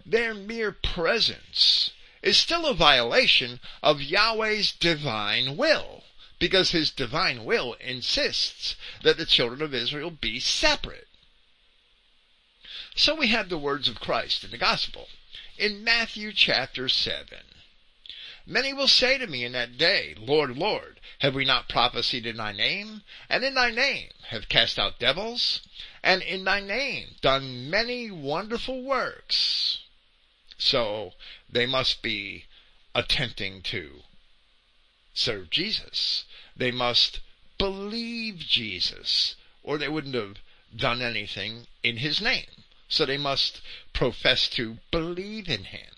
their mere presence is still a violation of Yahweh's divine will, because his divine will insists that the children of Israel be separate. So we have the words of Christ in the gospel in Matthew chapter 7. Many will say to me in that day, Lord, Lord, have we not prophesied in thy name? And in thy name have cast out devils? And in thy name done many wonderful works? So they must be attempting to serve Jesus. They must believe Jesus, or they wouldn't have done anything in his name. So they must profess to believe in him.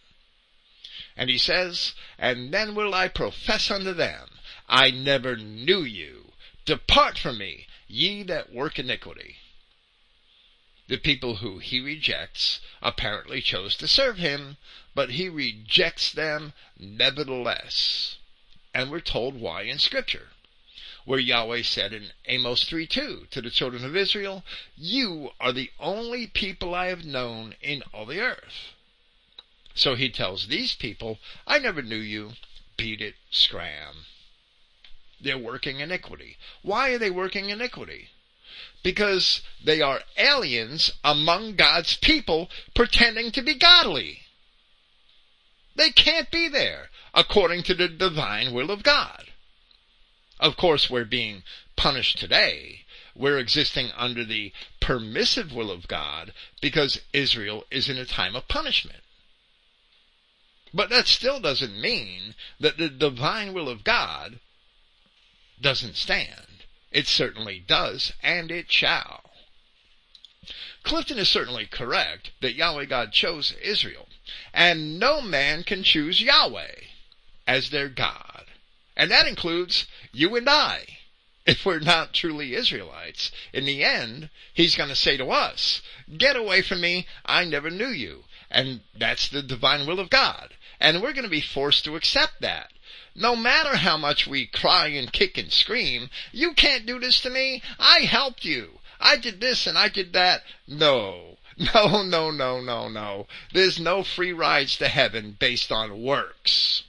And he says, And then will I profess unto them, I never knew you. Depart from me, ye that work iniquity. The people who he rejects apparently chose to serve him, but he rejects them nevertheless. And we're told why in scripture. Where Yahweh said in Amos 3:2 to the children of Israel, You are the only people I have known in all the earth. So he tells these people, I never knew you. Beat it, scram. They're working iniquity. Why are they working iniquity? because they are aliens among God's people pretending to be godly. They can't be there according to the divine will of God. Of course, we're being punished today. We're existing under the permissive will of God because Israel is in a time of punishment. But that still doesn't mean that the divine will of God doesn't stand. It certainly does, and it shall. Clifton is certainly correct that Yahweh God chose Israel, and no man can choose Yahweh as their God. And that includes you and I. If we're not truly Israelites, in the end, he's going to say to us, get away from me, I never knew you. And that's the divine will of God. And we're going to be forced to accept that. No matter how much we cry and kick and scream, you can't do this to me. I helped you. I did this and I did that. No. No, no, no, no, no. There's no free rides to heaven based on works.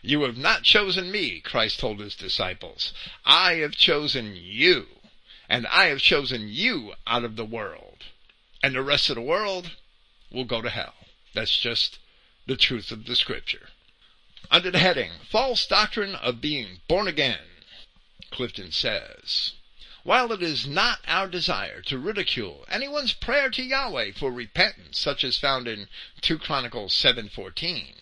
You have not chosen me, Christ told his disciples. I have chosen you. And I have chosen you out of the world. And the rest of the world will go to hell. That's just the truth of the scripture. Under the heading, False Doctrine of Being Born Again, Clifton says, While it is not our desire to ridicule anyone's prayer to Yahweh for repentance, such as found in 2 Chronicles 7.14,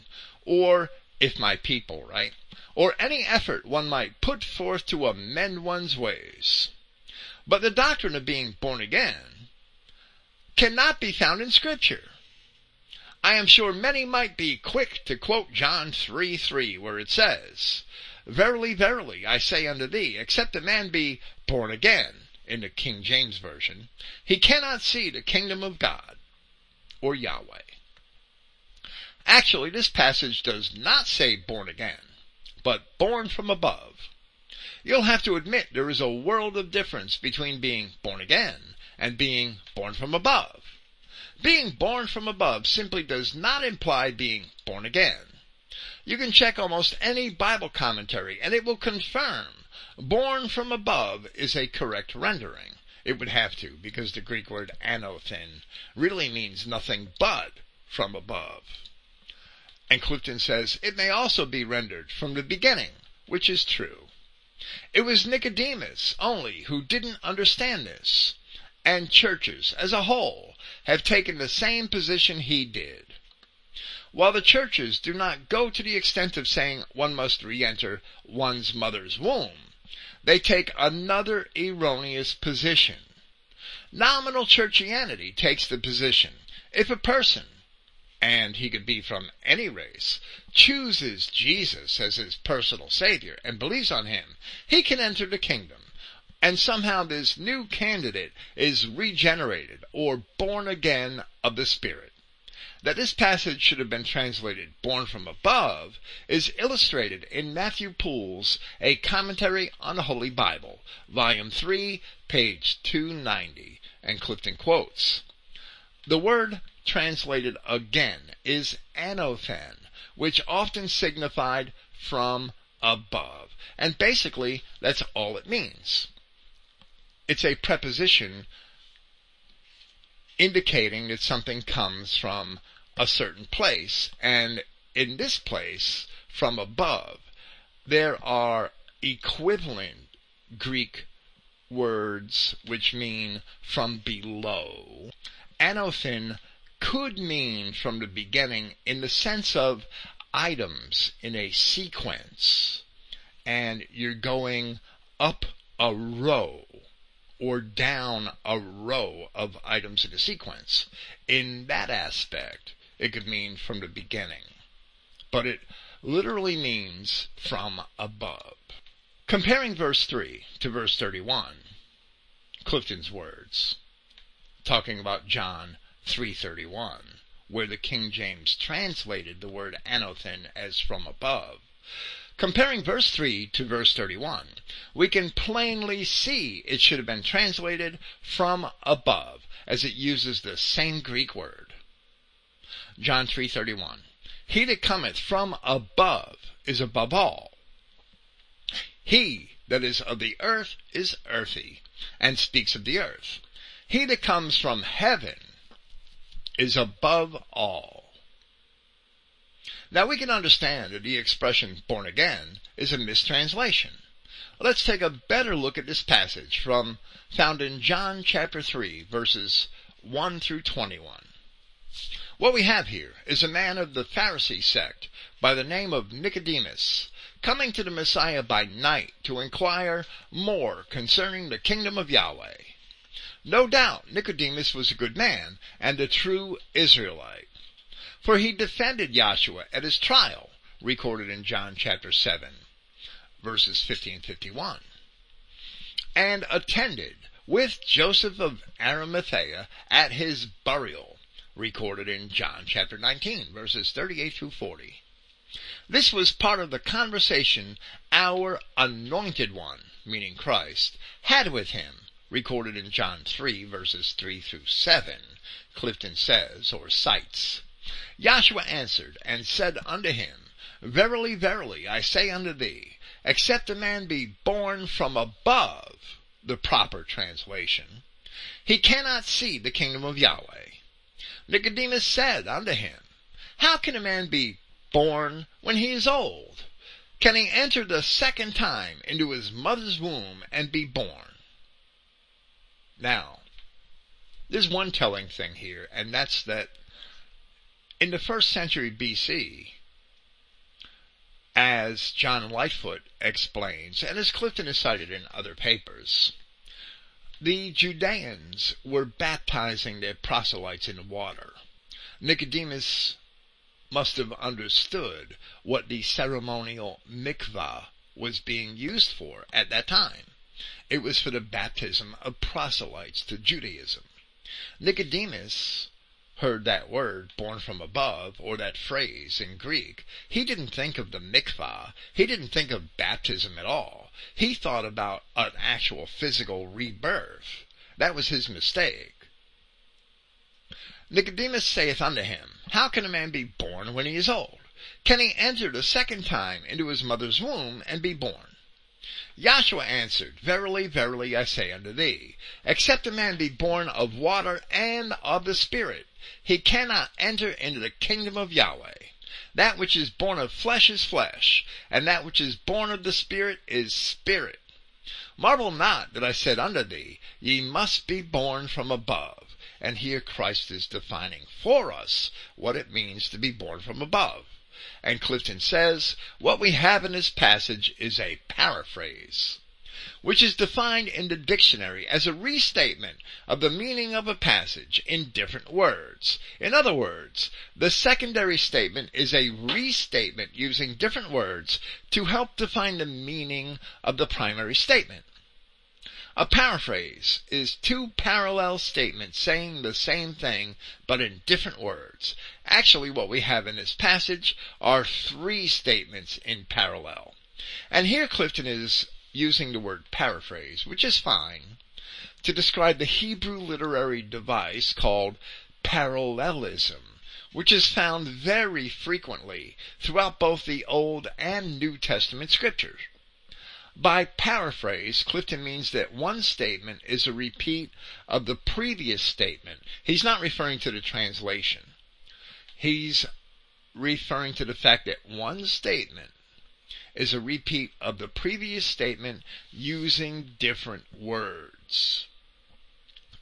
or if my people, right? Or any effort one might put forth to amend one's ways. But the doctrine of being born again cannot be found in scripture. I am sure many might be quick to quote John 3 3, where it says, Verily, verily, I say unto thee, except a man be born again, in the King James Version, he cannot see the kingdom of God or Yahweh. Actually, this passage does not say born again, but born from above. You'll have to admit there is a world of difference between being born again and being born from above. Being born from above simply does not imply being born again. You can check almost any Bible commentary and it will confirm born from above is a correct rendering. It would have to because the Greek word anothen really means nothing but from above. And Clifton says it may also be rendered from the beginning, which is true. It was Nicodemus only who didn't understand this, and churches as a whole have taken the same position he did. While the churches do not go to the extent of saying one must re-enter one's mother's womb, they take another erroneous position. Nominal churchianity takes the position if a person, and he could be from any race, chooses Jesus as his personal savior and believes on him, he can enter the kingdom. And somehow this new candidate is regenerated or born again of the Spirit. That this passage should have been translated born from above is illustrated in Matthew Poole's A Commentary on the Holy Bible, volume 3, page 290, and Clifton quotes. The word translated again is anothen, which often signified from above. And basically, that's all it means. It's a preposition indicating that something comes from a certain place. And in this place, from above, there are equivalent Greek words which mean from below. Anothen could mean from the beginning in the sense of items in a sequence. And you're going up a row or down a row of items in a sequence. In that aspect, it could mean from the beginning. But it literally means from above. Comparing verse 3 to verse 31, Clifton's words, talking about John 3.31, where the King James translated the word anothen as from above. Comparing verse 3 to verse 31, we can plainly see it should have been translated from above, as it uses the same Greek word. John 3:31. He that cometh from above is above all. He that is of the earth is earthy, and speaks of the earth. He that comes from heaven is above all. Now we can understand that the expression born again is a mistranslation. Let's take a better look at this passage from found in John chapter 3 verses 1 through 21. What we have here is a man of the Pharisee sect by the name of Nicodemus coming to the Messiah by night to inquire more concerning the kingdom of Yahweh. No doubt Nicodemus was a good man and a true Israelite. For he defended Joshua at his trial, recorded in John chapter 7, verses 50 and 51, and attended with Joseph of Arimathea at his burial, recorded in John chapter 19, verses 38 through 40. This was part of the conversation our anointed one, meaning Christ, had with him, recorded in John 3, verses 3 through 7, Clifton says, or cites. Yahshua answered and said unto him, Verily, verily, I say unto thee, except a man be born from above, the proper translation, he cannot see the kingdom of Yahweh. Nicodemus said unto him, How can a man be born when he is old? Can he enter the second time into his mother's womb and be born? Now, there's one telling thing here, and that's that in the first century BC, as John Lightfoot explains, and as Clifton has cited in other papers, the Judeans were baptizing their proselytes in water. Nicodemus must have understood what the ceremonial mikvah was being used for at that time. It was for the baptism of proselytes to Judaism. Nicodemus heard that word, born from above, or that phrase in Greek, he didn't think of the mikvah. He didn't think of baptism at all. He thought about an actual physical rebirth. That was his mistake. Nicodemus saith unto him, How can a man be born when he is old? Can he enter the second time into his mother's womb and be born? Yahshua answered, Verily, verily, I say unto thee, except a man be born of water and of the Spirit, he cannot enter into the kingdom of Yahweh. That which is born of flesh is flesh, and that which is born of the Spirit is spirit. Marvel not that I said unto thee, Ye must be born from above. And here Christ is defining for us what it means to be born from above. And Clifton says, what we have in this passage is a paraphrase, which is defined in the dictionary as a restatement of the meaning of a passage in different words. In other words, the secondary statement is a restatement using different words to help define the meaning of the primary statement. A paraphrase is two parallel statements saying the same thing but in different words. Actually, what we have in this passage are three statements in parallel. And here Clifton is using the word paraphrase, which is fine, to describe the Hebrew literary device called parallelism, which is found very frequently throughout both the Old and New Testament scriptures. By paraphrase, Clifton means that one statement is a repeat of the previous statement. He's not referring to the translation. He's referring to the fact that one statement is a repeat of the previous statement using different words.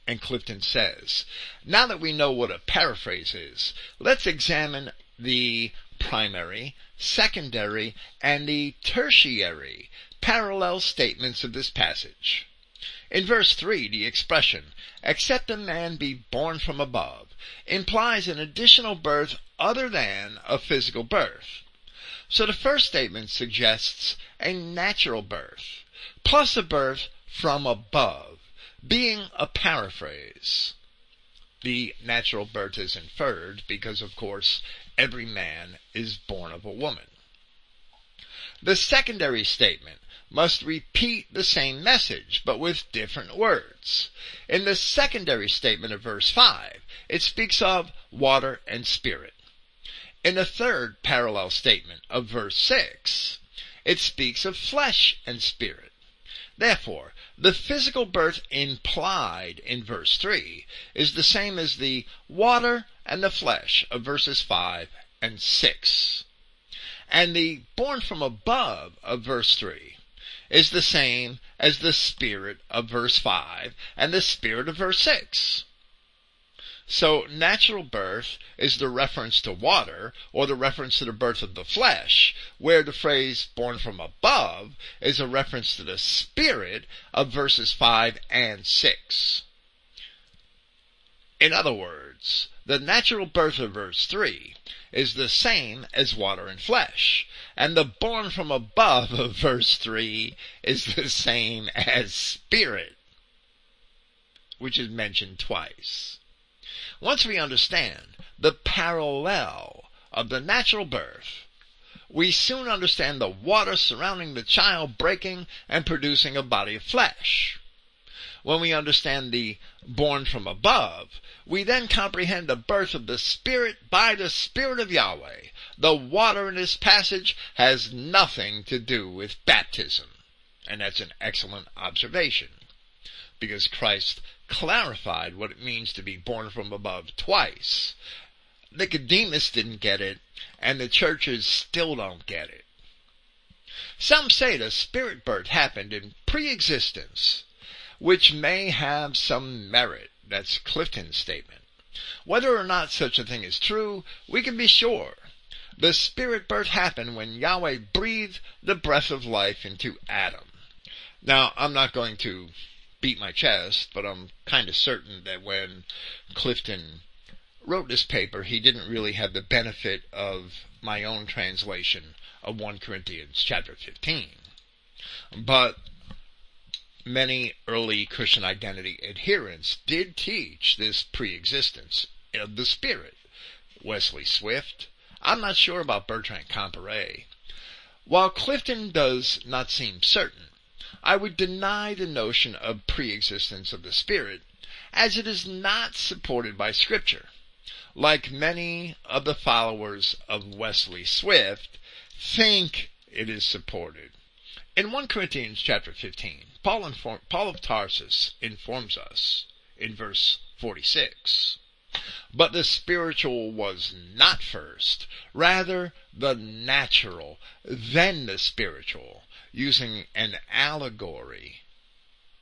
And Clifton says, now that we know what a paraphrase is, let's examine the primary, secondary, and the tertiary parallel statements of this passage. In verse 3, the expression, except a man be born from above, implies an additional birth other than a physical birth. So the first statement suggests a natural birth, plus a birth from above, being a paraphrase. The natural birth is inferred because, of course, every man is born of a woman. The secondary statement must repeat the same message, but with different words. In the secondary statement of verse 5, it speaks of water and spirit. In the third parallel statement of verse 6, it speaks of flesh and spirit. Therefore, the physical birth implied in verse 3 is the same as the water and the flesh of verses 5 and 6. And the born from above of verse 3 is the same as the spirit of verse 5 and the spirit of verse 6. So natural birth is the reference to water or the reference to the birth of the flesh, where the phrase born from above is a reference to the spirit of verses 5 and 6. In other words, the natural birth of verse 3 is the same as water and flesh. And the born from above of verse 3 is the same as spirit, which is mentioned twice. Once we understand the parallel of the natural birth, we soon understand the water surrounding the child breaking and producing a body of flesh. When we understand the born from above, we then comprehend the birth of the Spirit by the Spirit of Yahweh. The water in this passage has nothing to do with baptism. And that's an excellent observation. Because Christ clarified what it means to be born from above twice. Nicodemus didn't get it, and the churches still don't get it. Some say the spirit birth happened in pre-existence which may have some merit. That's Clifton's statement. Whether or not such a thing is true, we can be sure. The spirit birth happened when Yahweh breathed the breath of life into Adam. Now, I'm not going to beat my chest, but I'm kind of certain that when Clifton wrote this paper, he didn't really have the benefit of my own translation of 1 Corinthians chapter 15. But many early Christian identity adherents did teach this pre-existence of the Spirit. Wesley Swift. I'm not sure about Bertrand Comparet. While Clifton does not seem certain, I would deny the notion of pre-existence of the Spirit as it is not supported by Scripture. Like many of the followers of Wesley Swift, think it is supported. In 1 Corinthians chapter 15, Paul, inform, Paul of Tarsus informs us in verse 46. But the spiritual was not first, rather the natural, then the spiritual, using an allegory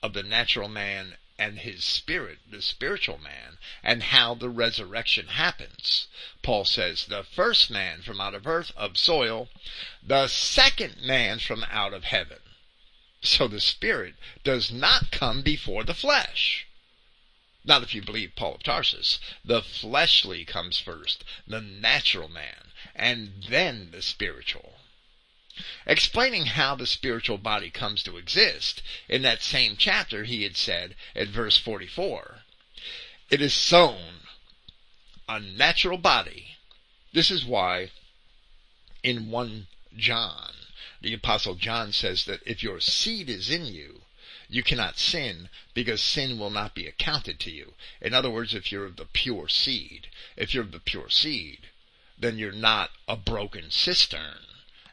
of the natural man and his spirit, the spiritual man, and how the resurrection happens. Paul says, the first man from out of earth, of soil, the second man from out of heaven. So the spirit does not come before the flesh. Not if you believe Paul of Tarsus. The fleshly comes first, the natural man, and then the spiritual. Explaining how the spiritual body comes to exist, in that same chapter he had said at verse 44, it is sown a natural body. This is why in 1 John, the apostle John says that if your seed is in you, you cannot sin because sin will not be accounted to you. In other words, if you're of the pure seed, if you're of the pure seed, then you're not a broken cistern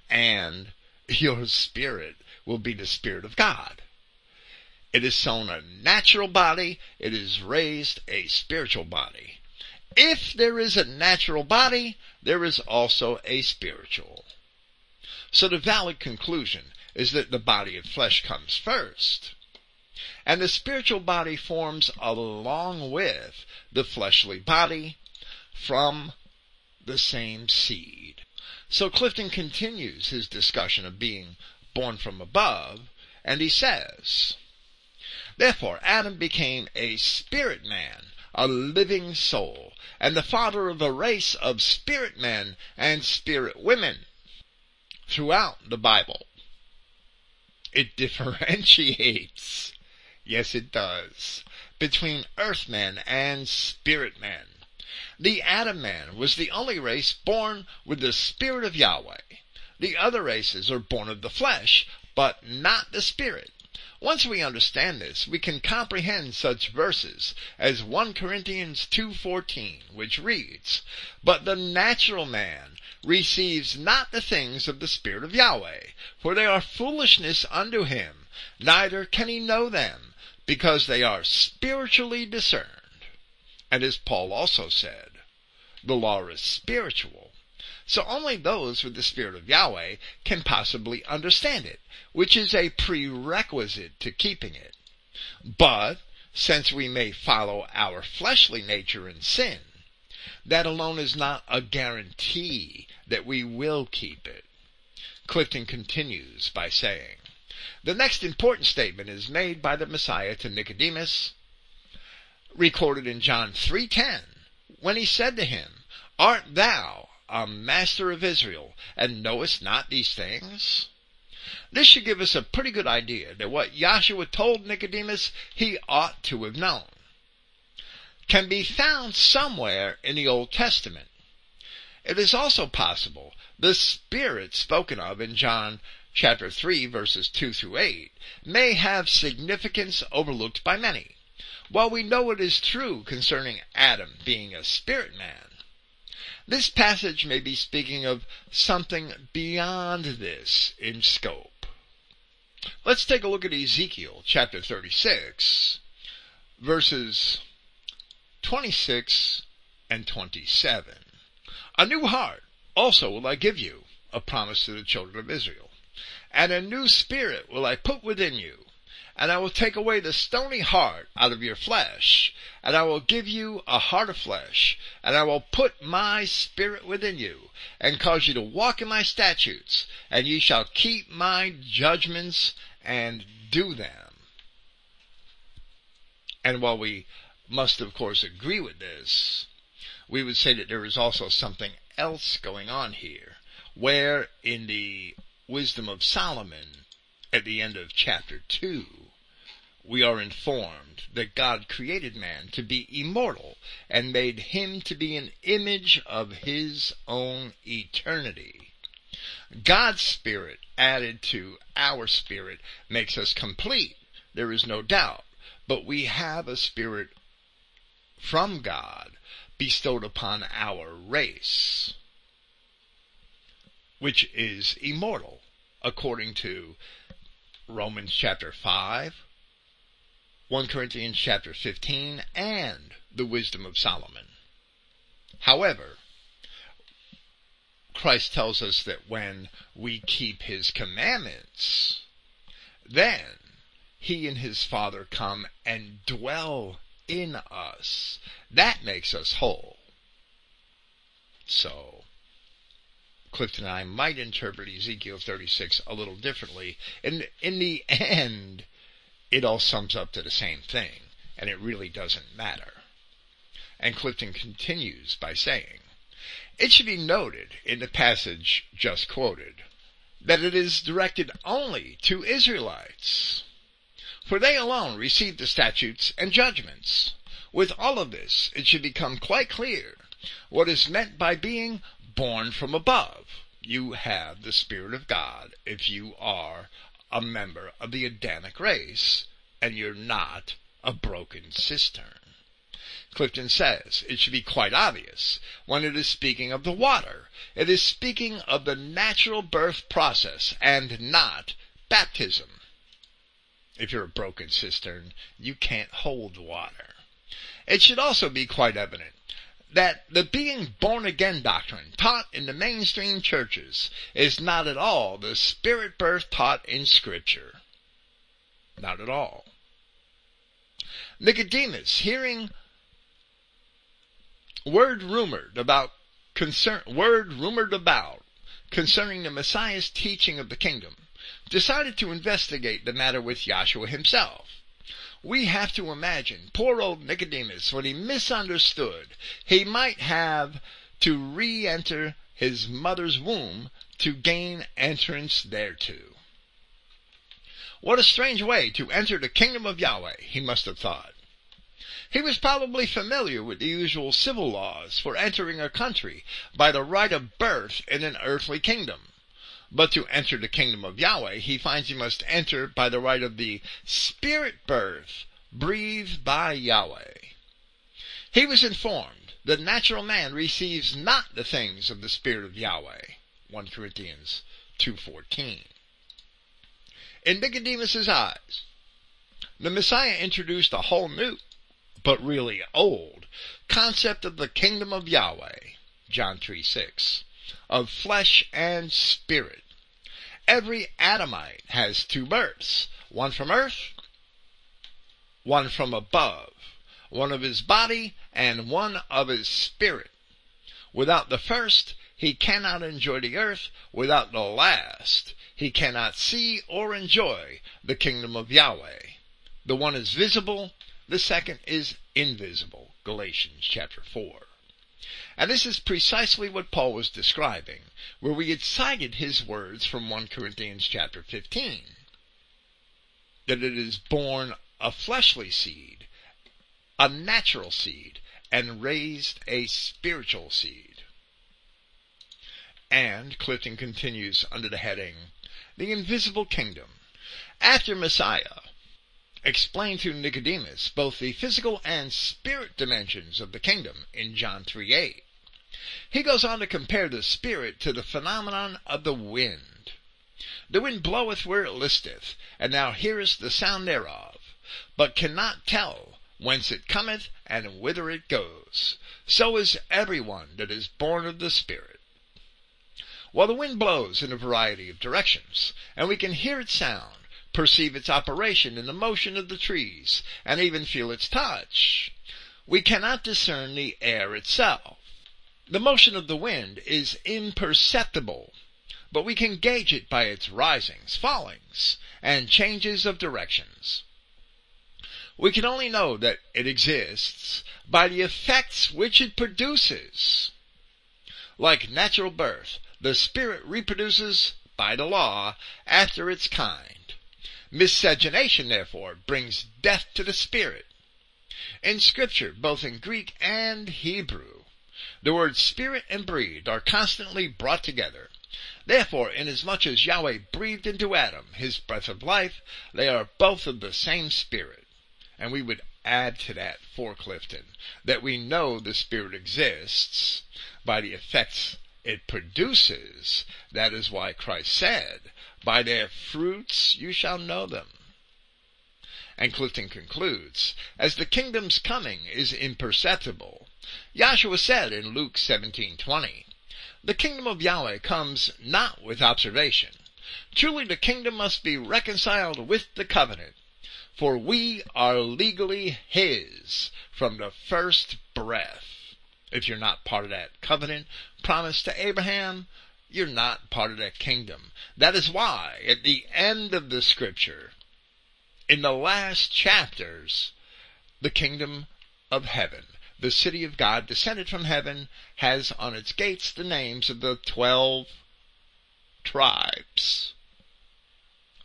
and your spirit will be the Spirit of God. It is sown a natural body, it is raised a spiritual body. If there is a natural body, there is also a spiritual. So the valid conclusion is that the body of flesh comes first. And the spiritual body forms along with the fleshly body from the same seed. So Clifton continues his discussion of being born from above, and he says, Therefore Adam became a spirit man, a living soul, and the father of a race of spirit men and spirit women. Throughout the Bible, it differentiates, yes it does, between earthmen and spirit men. The Adam man was the only race born with the Spirit of Yahweh. The other races are born of the flesh, but not the Spirit. Once we understand this, we can comprehend such verses as 1 Corinthians 2:14, which reads, "But the natural man receives not the things of the Spirit of Yahweh, for they are foolishness unto him, neither can he know them, because they are spiritually discerned." And as Paul also said, the law is spiritual. So only those with the Spirit of Yahweh can possibly understand it, which is a prerequisite to keeping it. But, since we may follow our fleshly nature in sin, that alone is not a guarantee that we will keep it. Clifton continues by saying, the next important statement is made by the Messiah to Nicodemus recorded in John 3:10 when he said to him, "Art thou a master of Israel and knowest not these things?" This should give us a pretty good idea that what Yahshua told Nicodemus he ought to have known can be found somewhere in the Old Testament. It is also possible the Spirit spoken of in John chapter 3 verses 2 through 8 may have significance overlooked by many. While we know it is true concerning Adam being a spirit man, this passage may be speaking of something beyond this in scope. Let's take a look at Ezekiel chapter 36, verses 26 and 27. A new heart also will I give you, a promise to the children of Israel, and a new spirit will I put within you and I will take away the stony heart out of your flesh, and I will give you a heart of flesh, and I will put my spirit within you, and cause you to walk in my statutes, and ye shall keep my judgments and do them. And while we must of course agree with this, we would say that there is also something else going on here, where in the wisdom of Solomon, at the end of chapter 2, we are informed that God created man to be immortal and made him to be an image of his own eternity. God's spirit added to our spirit makes us complete. There is no doubt. But we have a spirit from God bestowed upon our race, which is immortal, according to Romans chapter 5, 1 Corinthians chapter 15, and the wisdom of Solomon. However, Christ tells us that when we keep his commandments, then he and his Father come and dwell in us. That makes us whole. So, Clifton and I might interpret Ezekiel 36 a little differently. And in the end, it all sums up to the same thing, and it really doesn't matter. And Clifton continues by saying, It should be noted in the passage just quoted that it is directed only to Israelites for they alone receive the statutes and judgments. With all of this, it should become quite clear what is meant by being born from above. You have the Spirit of God if you are a member of the Adamic race, and you're not a broken cistern. Clifton says it should be quite obvious when it is speaking of the water. It is speaking of the natural birth process and not baptism. If you're a broken cistern, you can't hold water. It should also be quite evident that the being born again doctrine taught in the mainstream churches is not at all the spirit birth taught in scripture. Not at all. Nicodemus, hearing word rumored about concern, word rumored about concerning the Messiah's teaching of the kingdom, decided to investigate the matter with Joshua himself. We have to imagine poor old Nicodemus, when he misunderstood, he might have to re-enter his mother's womb to gain entrance thereto. What a strange way to enter the kingdom of Yahweh, he must have thought. He was probably familiar with the usual civil laws for entering a country by the right of birth in an earthly kingdom. But to enter the kingdom of Yahweh, he finds he must enter by the right of the spirit birth breathed by Yahweh. He was informed that natural man receives not the things of the spirit of Yahweh. 1 Corinthians 2.14. In Nicodemus's eyes, the Messiah introduced a whole new, but really old, concept of the kingdom of Yahweh. John 3 6 of flesh and spirit. Every Adamite has two births, one from earth, one from above, one of his body and one of his spirit. Without the first, he cannot enjoy the earth. Without the last, he cannot see or enjoy the kingdom of Yahweh. The one is visible, the second is invisible. Galatians chapter 4. And this is precisely what Paul was describing, where we had cited his words from 1 Corinthians chapter 15. That it is born a fleshly seed, a natural seed, and raised a spiritual seed. And Clifton continues under the heading, The Invisible Kingdom. After Messiah, explained to Nicodemus both the physical and spirit dimensions of the kingdom in John 3 8. He goes on to compare the Spirit to the phenomenon of the wind. The wind bloweth where it listeth, and thou hearest the sound thereof, but cannot tell whence it cometh and whither it goes. So is every one that is born of the Spirit. While the wind blows in a variety of directions, and we can hear its sound, perceive its operation in the motion of the trees, and even feel its touch, we cannot discern the air itself. The motion of the wind is imperceptible, but we can gauge it by its risings, fallings, and changes of directions. We can only know that it exists by the effects which it produces. Like natural birth, the spirit reproduces, by the law, after its kind. Miscegenation, therefore, brings death to the spirit. In scripture, both in Greek and Hebrew, the words spirit and breathe are constantly brought together. Therefore, inasmuch as Yahweh breathed into Adam his breath of life, they are both of the same spirit. And we would add to that for Clifton that we know the spirit exists by the effects it produces. That is why Christ said, By their fruits you shall know them. And Clifton concludes, As the kingdom's coming is imperceptible, Yahshua said in Luke 17:20, "The kingdom of Yahweh comes not with observation. Truly the kingdom must be reconciled with the covenant, for we are legally his from the first breath." If you're not part of that covenant promise to Abraham, you're not part of that kingdom. That is why at the end of the scripture, in the last chapters, the kingdom of heaven, the city of God descended from heaven, has on its gates the names of the twelve tribes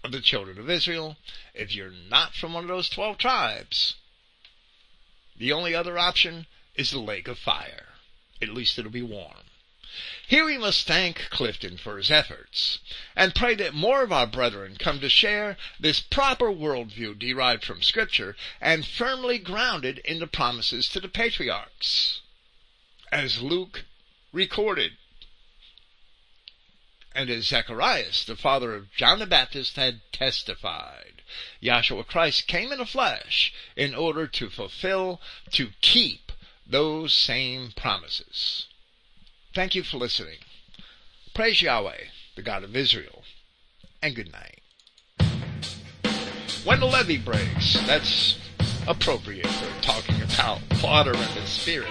of the children of Israel. If you're not from one of those twelve tribes, the only other option is the lake of fire. At least it'll be warm. Here we must thank Clifton for his efforts and pray that more of our brethren come to share this proper worldview derived from Scripture and firmly grounded in the promises to the patriarchs. As Luke recorded, and as Zacharias, the father of John the Baptist, had testified, Yahshua Christ came in the flesh in order to fulfill, to keep those same promises. Thank you for listening. Praise Yahweh, the God of Israel, and good night. When the levee breaks, that's appropriate for talking about water and the Spirit.